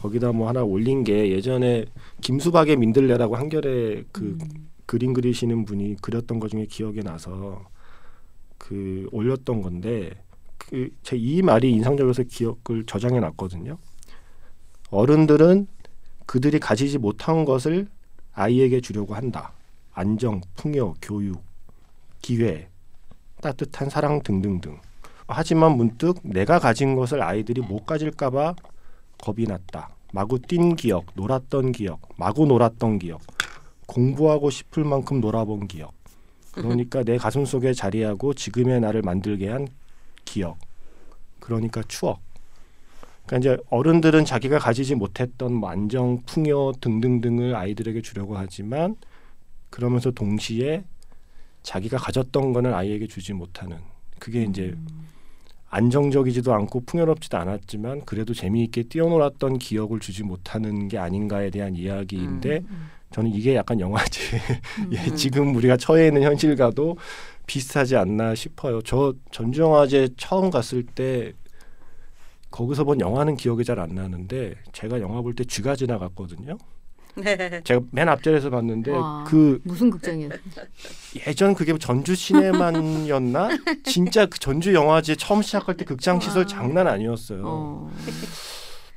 거기다 뭐 하나 올린 게 예전에 김수박의 민들레라고 한겨레 그 음. 그림 그리시는 분이 그렸던 것 중에 기억에 나서 그 올렸던 건데 그 제 이 말이 인상적이어서 기억을 저장해 놨거든요. 어른들은 그들이 가지지 못한 것을 아이에게 주려고 한다. 안정, 풍요, 교육, 기회, 따뜻한 사랑 등등등. 하지만 문득 내가 가진 것을 아이들이 못 가질까봐 겁이 났다. 마구 뛴 기억, 놀았던 기억, 마구 놀았던 기억, 공부하고 싶을 만큼 놀아본 기억. 그러니까 내 가슴 속에 자리하고 지금의 나를 만들게 한 기억. 그러니까 추억. 그러니까 이제 어른들은 자기가 가지지 못했던 뭐 안정, 풍요 등등등을 아이들에게 주려고 하지만 그러면서 동시에 자기가 가졌던 거는 아이에게 주지 못하는 그게 이제 안정적이지도 않고 풍요롭지도 않았지만 그래도 재미있게 뛰어놀았던 기억을 주지 못하는 게 아닌가에 대한 이야기인데 음. 저는 이게 약간 영화제 음. 예, 지금 우리가 처해 있는 현실과도 비슷하지 않나 싶어요. 저 전주영화제 처음 갔을 때 거기서 본 영화는 기억이 잘 안 나는데 제가 영화 볼 때 쥐가 지나갔거든요. 네. 제가 맨 앞자리에서 봤는데 와. 그 무슨 극장이었어? 예전 그게 전주 시네마였나? 진짜 그 전주 영화제 처음 시작할 때 극장 시설 와. 장난 아니었어요. 어.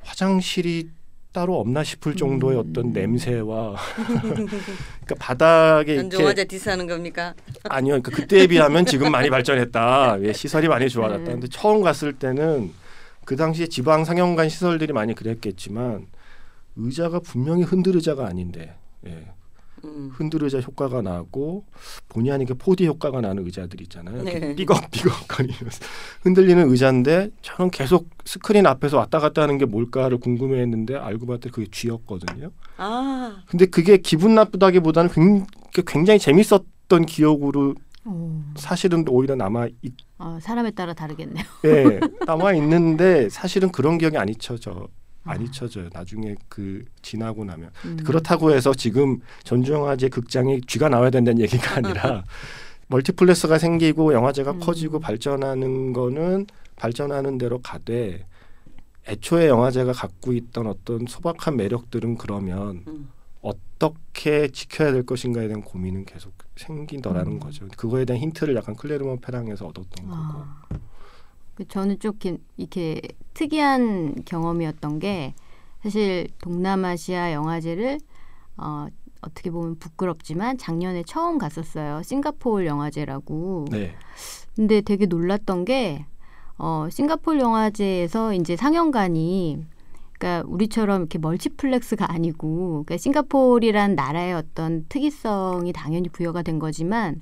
화장실이 따로 없나 싶을 정도의 음. 어떤 냄새와 그러니까 바닥에 영화제 디스하는 겁니까? 아니요. 그러니까 그때에 비하면 지금 많이 발전했다. 예, 시설이 많이 좋아졌다. 네. 근데 처음 갔을 때는 그 당시에 지방 상영관 시설들이 많이 그랬겠지만 의자가 분명히 흔들 의자가 아닌데 예, 음. 흔들 의자 효과가 나고 본의 아니게 4D 효과가 나는 의자들 있잖아요. 네. 삐걱삐걱거리면서 흔들리는 의자인데 저는 계속 스크린 앞에서 왔다 갔다 하는 게 뭘까를 궁금해했는데 알고 봤더니 그게 쥐였거든요. 아, 근데 그게 기분 나쁘다기보다는 굉- 굉장히 재밌었던 기억으로 어. 사실은 오히려 남아 있, 어, 사람에 따라 다르겠네요. 예, 남아 있는데 사실은 그런 기억이 안 잊혀져 안 아. 잊혀져요. 나중에 그 지나고 나면 음. 그렇다고 해서 지금 전주영화제 극장에 쥐가 나와야 된다는 얘기가 아니라 멀티플렉스가 생기고 영화제가 음. 커지고 발전하는 거는 발전하는 대로 가되 애초에 영화제가 갖고 있던 어떤 소박한 매력들은 그러면 음. 어떻게 지켜야 될 것인가에 대한 고민은 계속 생기더라는 음. 거죠. 그거에 대한 힌트를 약간 클레르몬 페랑에서 얻었던 거고. 아. 그 저는 좀 이렇게, 이렇게 특이한 경험이었던 게 사실 동남아시아 영화제를 어, 어떻게 보면 부끄럽지만 작년에 처음 갔었어요. 싱가포르 영화제라고. 네. 근데 되게 놀랐던 게 어, 싱가포르 영화제에서 이제 상영관이 그러니까 우리처럼 이렇게 멀티플렉스가 아니고 그러니까 싱가포르란 나라의 어떤 특이성이 당연히 부여가 된 거지만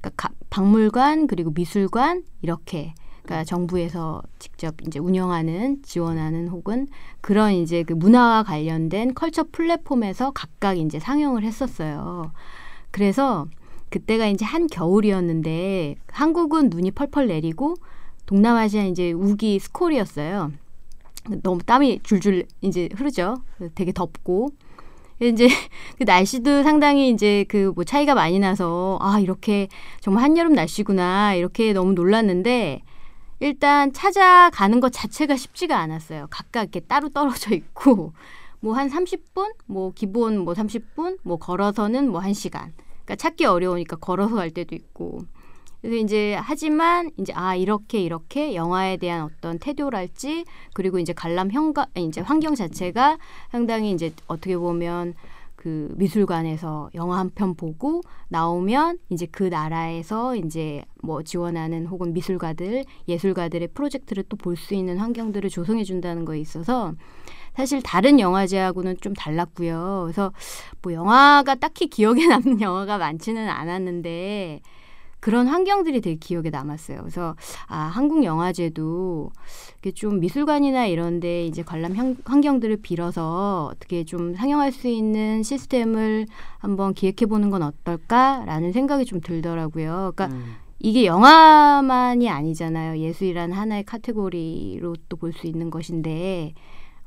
그러니까 가- 박물관 그리고 미술관 이렇게 그러니까 정부에서 직접 이제 운영하는 지원하는 혹은 그런 이제 그 문화와 관련된 컬처 플랫폼에서 각각 이제 상영을 했었어요. 그래서 그때가 이제 한 겨울이었는데 한국은 눈이 펄펄 내리고 동남아시아 이제 우기 스콜이었어요. 너무 땀이 줄줄 이제 흐르죠. 되게 덥고 이제 그 날씨도 상당히 이제 그 뭐 차이가 많이 나서 아 이렇게 정말 한여름 날씨구나 이렇게 너무 놀랐는데 일단 찾아가는 것 자체가 쉽지가 않았어요. 각각 이렇게 따로 떨어져 있고 뭐 한 30분, 뭐 기본 뭐 30분, 뭐 걸어서는 뭐 1시간. 그러니까 찾기 어려우니까 걸어서 갈 때도 있고. 그래서 이제 하지만 이제 아 이렇게 이렇게 영화에 대한 어떤 태도랄지 그리고 이제 관람 현가 이제 환경 자체가 상당히 이제 어떻게 보면 그 미술관에서 영화 한 편 보고 나오면 이제 그 나라에서 이제 뭐 지원하는 혹은 미술가들 예술가들의 프로젝트를 또 볼 수 있는 환경들을 조성해 준다는 거에 있어서 사실 다른 영화제하고는 좀 달랐고요. 그래서 뭐 영화가 딱히 기억에 남는 영화가 많지는 않았는데 그런 환경들이 되게 기억에 남았어요. 그래서 아 한국 영화제도 이게 좀 미술관이나 이런데 이제 관람 형, 환경들을 빌어서 어떻게 좀 상영할 수 있는 시스템을 한번 기획해 보는 건 어떨까라는 생각이 좀 들더라고요. 그러니까 음. 이게 영화만이 아니잖아요. 예술이라는 하나의 카테고리로 또 볼 수 있는 것인데,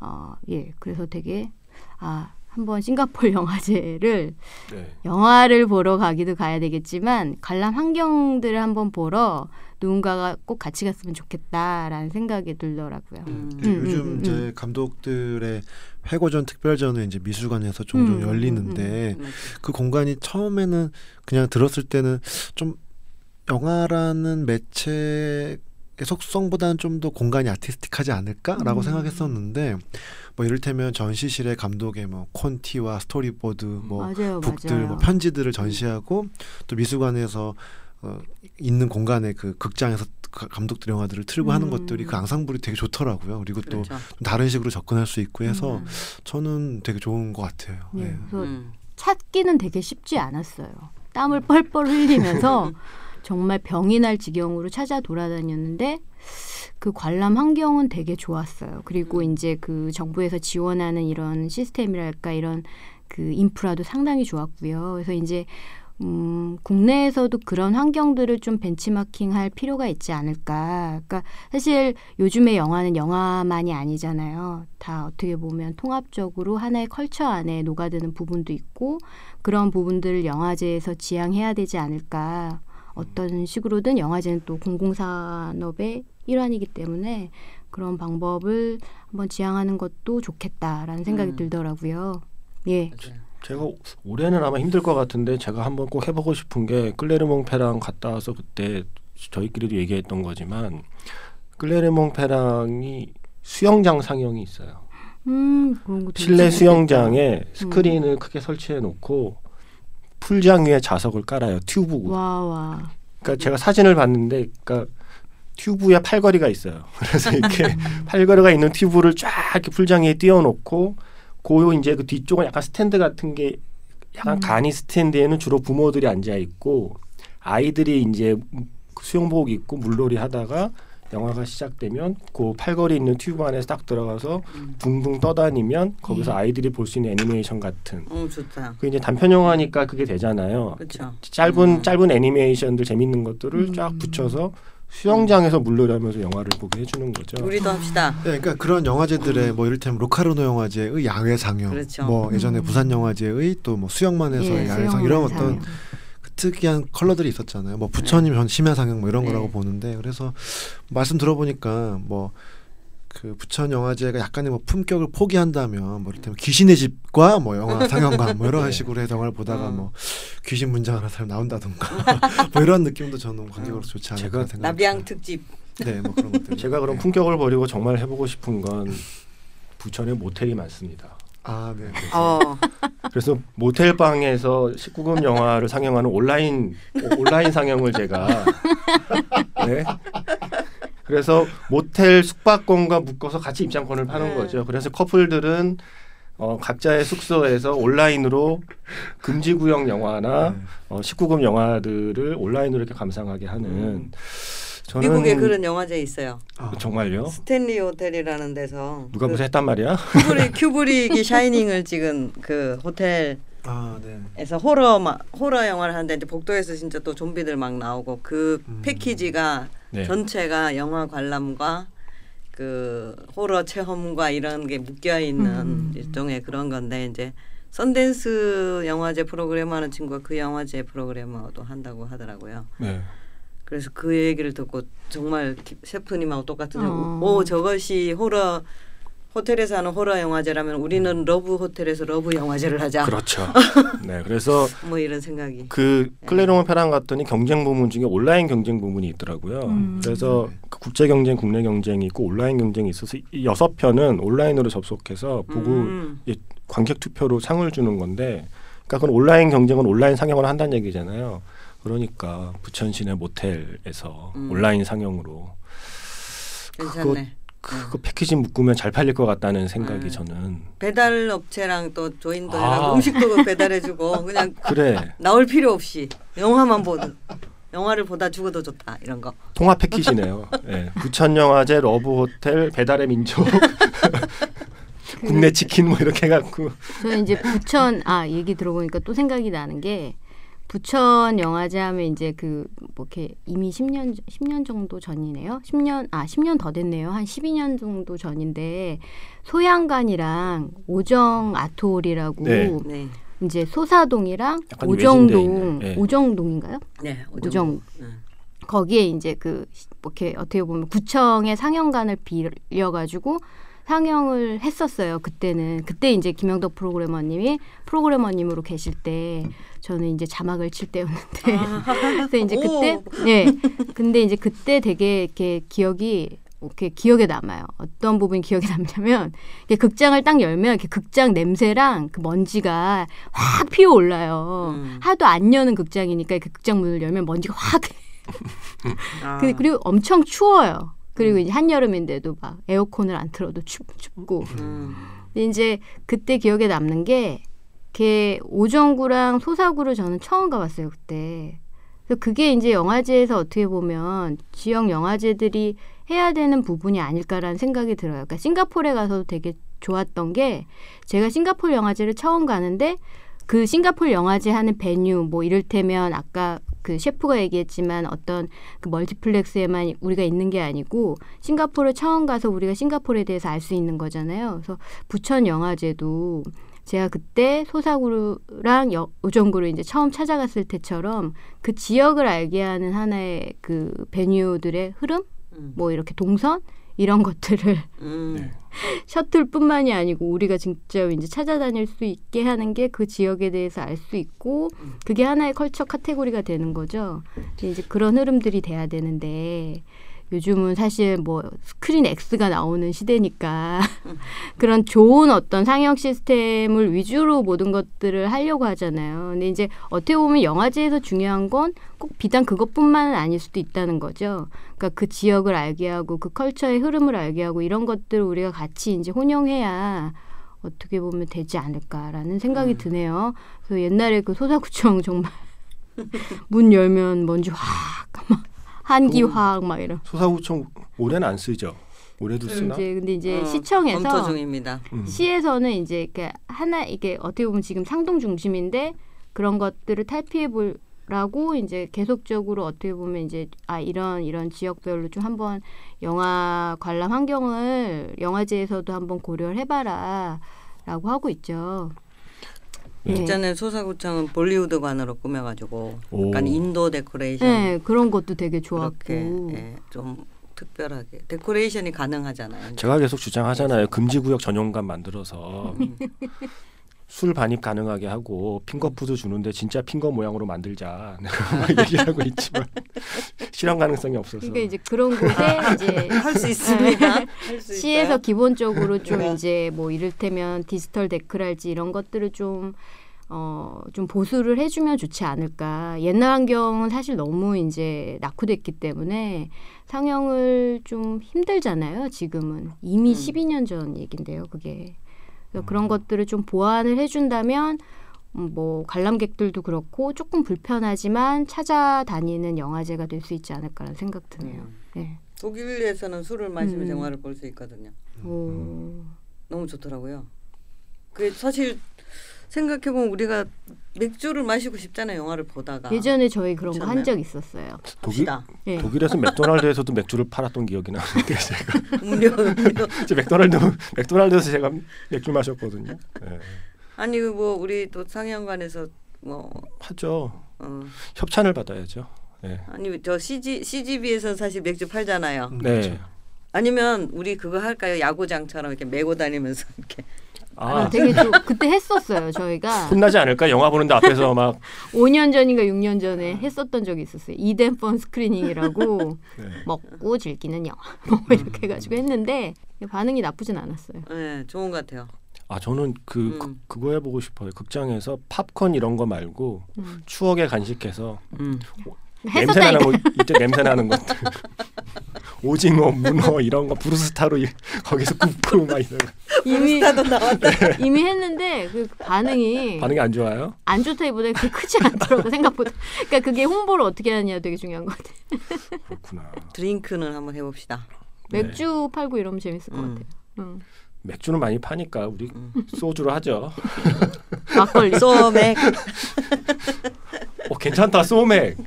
어, 예, 그래서 되게, 아, 한번 싱가포르 영화제를 네. 영화를 보러 가기도 가야 되겠지만 관람 환경들을 한번 보러 누군가가 꼭 같이 갔으면 좋겠다라는 생각이 들더라고요. 음. 네, 음, 요즘 음, 이제 감독들의 회고전 특별전은 이제 미술관에서 종종 음, 열리는데 맞아. 그 공간이 처음에는 그냥 들었을 때는 좀 영화라는 매체의 속성보다는 좀 더 공간이 artistic하지 않을까라고 음. 생각했었는데 뭐 이를테면 전시실에 감독의 뭐 콘티와 스토리보드 뭐 맞아요, book들 맞아요. 뭐 편지들을 전시하고 또 미술관에서 어, 있는 공간에 그 극장에서 가- 감독들 영화들을 틀고 하는 음. 것들이 그 앙상블이 되게 좋더라고요. 그리고 또 그렇죠. 좀 다른 식으로 접근할 수 있고 해서 음. 저는 되게 좋은 것 같아요. 네, 네. 그래서 음. 찾기는 되게 쉽지 않았어요. 땀을 뻘뻘 흘리면서 정말 병이 날 지경으로 찾아 돌아다녔는데 그 관람 환경은 되게 좋았어요. 그리고 이제 그 정부에서 지원하는 이런 시스템이랄까 이런 그 인프라도 상당히 좋았고요. 그래서 이제 음, 국내에서도 그런 환경들을 좀 벤치마킹할 필요가 있지 않을까. 그러니까 사실 요즘의 영화는 영화만이 아니잖아요. 다 어떻게 보면 통합적으로 하나의 컬처 안에 녹아드는 부분도 있고 그런 부분들을 영화제에서 지향해야 되지 않을까. 어떤 식으로든 영화제는 또 공공산업의 일환이기 때문에 그런 방법을 한번 지향하는 것도 좋겠다라는 생각이 음. 들더라고요. 예. 제가 올해는 아마 힘들 것 같은데 제가 한번 꼭 해보고 싶은 게 클레르몽페랑 갔다 와서 그때 저희끼리도 얘기했던 거지만 클레르몽페랑이 수영장 상영이 있어요. 음, 실내 있겠다. 수영장에 스크린을 크게 설치해 놓고 풀장 위에 자석을 깔아요. 튜브고. 와, 와. 그러니까 제가 사진을 봤는데, 그러니까 튜브에 팔걸이가 있어요. 그래서 이렇게 팔걸이가 있는 튜브를 쫙 이렇게 풀장 위에 띄워놓고, 그 이제 그 뒤쪽은 약간 스탠드 같은 게 약간 음. 간이 스탠드에는 주로 부모들이 앉아 있고 아이들이 이제 수영복 입고 물놀이 하다가 영화가 시작되면 그 팔걸이 있는 튜브 안에서 딱 들어가서 음. 붕붕 떠다니면 거기서 음. 아이들이 볼 수 있는 애니메이션 같은 어 좋다. 그 이제 단편 영화니까 그게 되잖아요. 그렇죠. 짧은 음. 짧은 애니메이션들 재밌는 것들을 음. 쫙 붙여서 수영장에서 물놀이하면서 영화를 보게 해주는 거죠. 우리도 합시다. 네, 그러니까 그런 영화제들의 뭐 이를테면 로카르노 영화제의 야외 상영, 그렇죠. 뭐 예전에 음. 부산 영화제의 또 뭐 수영만에서의 예, 야외 상영 이런. 어떤 그 특이한 컬러들이 있었잖아요. 뭐 부처님 전 심야 상영 뭐 이런 네. 거라고 보는데 그래서 말씀 들어보니까 뭐 그 부천 영화제가 약간의 뭐 품격을 포기한다면 뭐 이를테면 귀신의 집과 뭐 영화 상영관 뭐 이런 네. 식으로 해서 영화를 보다가 음. 뭐 귀신 문장하는 사람 나온다던가 뭐 이런 느낌도 저는 관객으로 좋지 않을까 제가 생각. 나비양 특집. 네, 뭐 그런 것들. 제가 그럼 품격을 버리고 정말 해보고 싶은 건 부천에 모텔이 많습니다. 아, 네. 네. 어. 그래서 모텔 방에서 19금 영화를 상영하는 온라인 온라인 상영을 제가 네. 그래서 모텔 숙박권과 묶어서 같이 입장권을 파는 네. 거죠. 그래서 커플들은 어, 각자의 숙소에서 온라인으로 금지 구역 영화나 네. 어, 19금 영화들을 온라인으로 이렇게 감상하게 하는 음. 저는 미국에 그런 영화제 있어요. 아, 정말요? 스탠리 호텔이라는 데서 누가 그 무슨 했단 말이야? 큐브릭 큐브릭이 샤이닝을 찍은 그 호텔에서 아, 네. 호러 마, 호러 영화를 하는데 이제 복도에서 진짜 또 좀비들 막 나오고 그 음. 패키지가 네. 전체가 영화 관람과 그 호러 체험과 이런 게 묶여 있는 음. 일종의 그런 건데 이제 선댄스 영화제 프로그램 하는 친구가 그 영화제 프로그래머도 한다고 하더라고요. 네. 그래서 그 얘기를 듣고 정말 기- 셰프님하고 똑같은 어. 오 저것이 호러 호텔에서 하는 호러 영화제라면 우리는 러브 호텔에서 love 영화제를 하자. 그렇죠. 네. 그래서 뭐 이런 생각이. 그 클레르몽 페랑 갔더니 경쟁 부문 중에 온라인 경쟁 부문이 있더라고요. 음. 그래서 그 국제 경쟁, 국내 경쟁이 있고 온라인 경쟁이 있어서 이 여섯 편은 온라인으로 접속해서 보고 음. 관객 투표로 상을 주는 건데, 그러니까 그건 온라인 경쟁은 온라인 상영을 한다는 얘기잖아요. 그러니까 부천시내 모텔에서 음. 온라인 상영으로 괜찮네. 그 패키지 묶으면 잘 팔릴 것 같다는 생각이 음. 저는 배달 업체랑 또 join도 아. 음식도 배달해주고 그냥 그래 나올 필요 없이 영화만 보는 영화를 보다 죽어도 좋다 이런 거. 통합 패키지네요. 예. 부천 영화제 러브 호텔 배달의 민족 국내 치킨 뭐 이렇게 해갖고 저는 이제 부천 아 얘기 들어보니까 또 생각이 나는 게 부천 영화제 하면 이제 그 뭐 이렇게 이미 10년 10년 정도 전이네요. 10년 아 10년 더 됐네요. 한 12년 정도 전인데 소양관이랑 오정 아트홀이라고 네. 네, 이제 소사동이랑 오정동. 네. 오정동인가요? 네 오정 네. 거기에 이제 그 뭐 이렇게 어떻게 보면 구청의 상영관을 빌려가지고 상영을 했었어요. 그때는 그때 이제 김영덕 프로그래머님이 프로그래머님으로 계실 때 저는 이제 자막을 칠 때였는데 그래서 이제 그때 오. 네 근데 이제 그때 되게 이렇게 기억이 이렇게 기억에 남아요. 어떤 부분이 기억에 남냐면 이렇게 극장을 딱 열면 이렇게 극장 냄새랑 그 먼지가 확 피어 올라요. 음. 하도 안 여는 극장이니까 그 극장 문을 열면 먼지가 확 아. 그, 그리고 엄청 추워요. 그리고 이제 한여름인데도 막 에어컨을 안 틀어도 춥, 춥고. 음. 근데 이제 그때 기억에 남는 게, 걔 오정구랑 소사구를 저는 처음 가봤어요, 그때. 그래서 그게 이제 영화제에서 어떻게 보면 지역 영화제들이 해야 되는 부분이 아닐까라는 생각이 들어요. 그러니까 싱가포르에 가서도 되게 좋았던 게, 제가 싱가포르 영화제를 처음 가는데, 그 싱가포르 영화제 하는 베뉴, 뭐 이를테면 아까 그 셰프가 얘기했지만 어떤 그 멀티플렉스에만 우리가 있는 게 아니고 싱가포르 처음 가서 우리가 싱가포르에 대해서 알 수 있는 거잖아요. 그래서 부천 영화제도 제가 그때 소사구랑 여- 오정구를 이제 처음 찾아갔을 때처럼 그 지역을 알게 하는 하나의 그 베뉴들의 흐름, 음. 뭐 이렇게 동선 이런 것들을 음. 네. 셔틀뿐만이 아니고 우리가 직접 이제 찾아다닐 수 있게 하는 게 그 지역에 대해서 알 수 있고 그게 하나의 컬처 카테고리가 되는 거죠. 이제 그런 흐름들이 돼야 되는데 요즘은 사실 뭐 스크린 X가 나오는 시대니까 그런 좋은 어떤 상영 시스템을 위주로 모든 것들을 하려고 하잖아요. 근데 이제 어떻게 보면 영화제에서 중요한 건 꼭 비단 그것뿐만은 아닐 수도 있다는 거죠. 그러니까 그 지역을 알게 하고 그 컬처의 흐름을 알게 하고 이런 것들을 우리가 같이 이제 혼용해야 어떻게 보면 되지 않을까라는 생각이 드네요. 그래서 옛날에 그 소사구청 정말 문 열면 먼지 확, 막 한기 확막 이런. 소사구청 올해는 안 쓰죠. 올해도 쓰나? 이제 근데 이제 어, 시청에서 검토 중입니다. 음. 시에서는 이제 이렇게 하나 이게 어떻게 보면 지금 상동 중심인데 그런 것들을 탈피해 보라고 이제 계속적으로 어떻게 보면 이제 아 이런 이런 지역별로 좀 한번 영화 관람 환경을 영화제에서도 한번 고려를 해봐라라고 하고 있죠. 네. 있잖아요 소사구청은 볼리우드관으로 꾸며가지고 오. 약간 인도 데코레이션 네 그런 것도 되게 좋았고 예, 좀 특별하게 데코레이션이 가능하잖아요. 제가 계속 주장하잖아요. 금지구역 전용관 만들어서 음. 술 반입 가능하게 하고 finger food 주는데 진짜 finger 모양으로 만들자. 내가 얘기를 하고 있지만 실현 가능성이 없어서. 그러니까 이제 그런 곳에 이제 할 수 있습니다. 할수 시에서. 기본적으로 좀 네. 이제 뭐 이를테면 디지털 데크랄지 이런 것들을 좀 어, 좀 보수를 해주면 좋지 않을까. 옛날 환경은 사실 너무 이제 낙후됐기 때문에 상영을 좀 힘들잖아요, 지금은. 이미 음. 12년 전 얘긴데요, 그게. 그래서 그런 것들을 좀 보완을 해준다면 음, 뭐 관람객들도 그렇고 조금 불편하지만 찾아다니는 영화제가 될 수 있지 않을까라는 생각 드네요. 음. 네. 독일에서는 술을 마시면 음. 영화를 볼 수 있거든요. 오. 너무 좋더라고요. 그 사실 생각해 보면 우리가 맥주를 마시고 싶잖아요. 영화를 보다가. 예전에 저희 그런 거 한. 적 있었어요. 독일. 예. 독일에서 맥도날드에서도 맥주를 팔았던 기억이 나는데 제가 음료 음료. 제 맥도날드 맥도날드에서 제가 맥주 마셨거든요. 네. 아니 뭐 우리 또 상영관에서 뭐 하죠. 어, 협찬을 받아야죠. 네. 아니 저 CG CGV에서 사실 맥주 팔잖아요. 음, 네. 그렇죠. 아니면 우리 그거 할까요? 야구장처럼 이렇게 메고 다니면서 이렇게. 아, 되게 좀 그때 했었어요. 저희가 혼나지 않을까? 영화 보는데 앞에서 막 5년 전인가 6년 전에 했었던 적이 있었어요. 이덴폰 스크리닝이라고 네. 먹고 즐기는 영화 뭐 이렇게 해가지고 했는데 반응이 나쁘진 않았어요. 네, 좋은 것 같아요. 아 저는 그, 음. 그 그거 해보고 싶어요. 극장에서 팝콘 이런 거 말고 음. 추억의 간식해서 음. 냄새 나는. 거 이때 냄새 나는 것들 오징어, 문어 이런 거 브루스타로 이- 거기서 굽고 막 이런 거. 이미 스타도 나왔다. 이미 했는데 그 반응이 반응이 안 좋아요? 안 좋다기보다 그렇게 크지 않더라고 생각보다. 그러니까 그게 홍보를 어떻게 하느냐 되게 중요한 것 같아. 요 그렇구나. 드링크는 한번 해봅시다. 네. 맥주 팔고 이러면 재밌을 것 음. 같아요. 응. 맥주는 많이 파니까 우리 음. 소주로 하죠. 막걸리. 소맥. 어 괜찮다 소맥.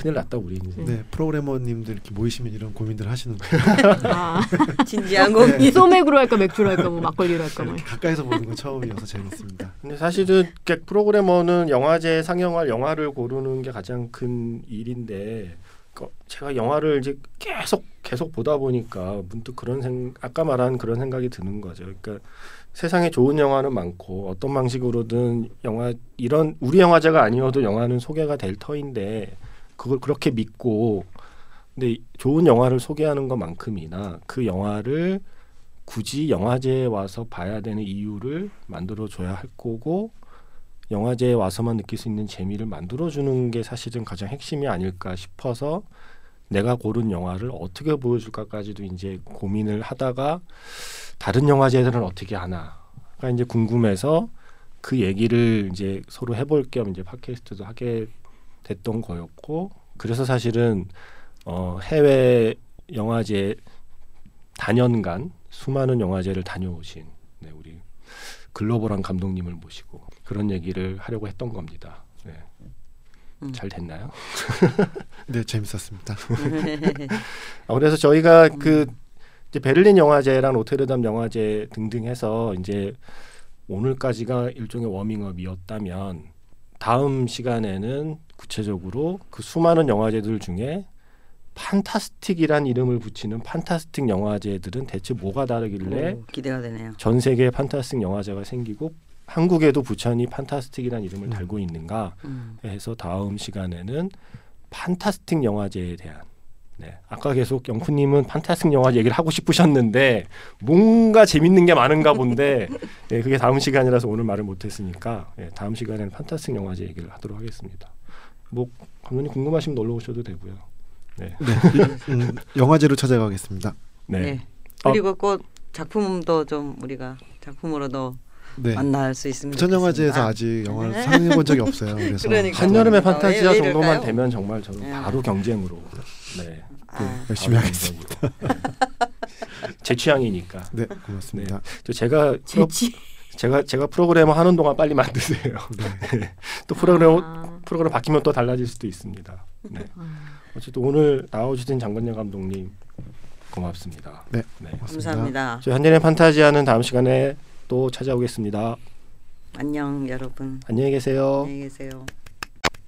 큰일 났다 우리 이제. 네 프로그래머님들 이렇게 모이시면 이런 고민들 하시는 거예요. 아, 진지한 고민. 소맥으로 할까 맥주로 할까 뭐 막걸리로 할까 뭐. 가까이서 보는 건 처음이어서 재밌습니다. 근데 사실은 프로그래머는 영화제 상영할 영화를 고르는 게 가장 큰 일인데 그 제가 영화를 이제 계속 계속 보다 보니까 문득 그런 생 아까 말한 그런 생각이 드는 거죠. 그러니까 세상에 좋은 영화는 많고 어떤 방식으로든 영화 이런 우리 영화제가 아니어도 영화는 소개가 될 터인데 그걸 그렇게 믿고 근데 좋은 영화를 소개하는 것만큼이나 그 영화를 굳이 영화제에 와서 봐야 되는 이유를 만들어 줘야 할 거고 영화제에 와서만 느낄 수 있는 재미를 만들어 주는 게 사실은 가장 핵심이 아닐까 싶어서 내가 고른 영화를 어떻게 보여줄까까지도 이제 고민을 하다가 다른 영화제들은 어떻게 하나가 이제 궁금해서 그 얘기를 이제 서로 해볼 겸 이제 팟캐스트도 하게 됐던 거였고 그래서 사실은 어 해외 영화제 단연간 수많은 영화제를 다녀오신 네, 우리 글로벌한 감독님을 모시고 그런 얘기를 하려고 했던 겁니다. 네. 음. 잘 됐나요? 네 재밌었습니다. 아, 그래서 저희가 그 이제 베를린 영화제랑 로테르담 영화제 등등 해서 이제 오늘까지가 일종의 워밍업이었다면 다음 시간에는 구체적으로 그 수많은 영화제들 중에 판타스틱이란 이름을 붙이는 판타스틱 영화제들은 대체 뭐가 다르길래 오, 기대가 되네요. 전 세계에 판타스틱 영화제가 생기고 한국에도 부천이 판타스틱이라는 이름을 음. 달고 있는가 음. 해서 다음 시간에는 판타스틱 영화제에 대한 네. 아까 계속 영쿠님은 판타스틱 영화 얘기를 하고 싶으셨는데 뭔가 재밌는 게 많은가 본데 네, 그게 다음 시간이라서 오늘 말을 못했으니까 네, 다음 시간에는 판타스틱 영화제 얘기를 하도록 하겠습니다. 뭐 감독님 궁금하시면 놀러 오셔도 되고요. 네. 네 음, 영화제로 찾아가겠습니다. 네. 네. 그리고 꼭 작품도 좀 우리가 작품으로도 네. 만날 수 있으면 부천 영화제에서 좋겠습니다. 아직 영화를 상영해 본 적이 없어요. 그래서 그러니까. 한여름의 어, 판타지아 정도만 이럴까요? 되면 정말 저는 네. 바로 경쟁으로 네. 아, 열심히 하겠습니다. 네. 제 취향이니까. 네 고맙습니다. 저 제가 프로. 제가 제가 프로그래머 하는 동안 빨리 만드세요. 네. 또 프로그래머 아. 프로그램 바뀌면 또 달라질 수도 있습니다. 네. 음. 어쨌든 오늘 나와주신 장건영 감독님 고맙습니다. 네. 네. 감사합니다. 저희 한전의 판타지아는 다음 시간에 또 찾아오겠습니다. 안녕 여러분. 안녕히 계세요. 안녕히 계세요.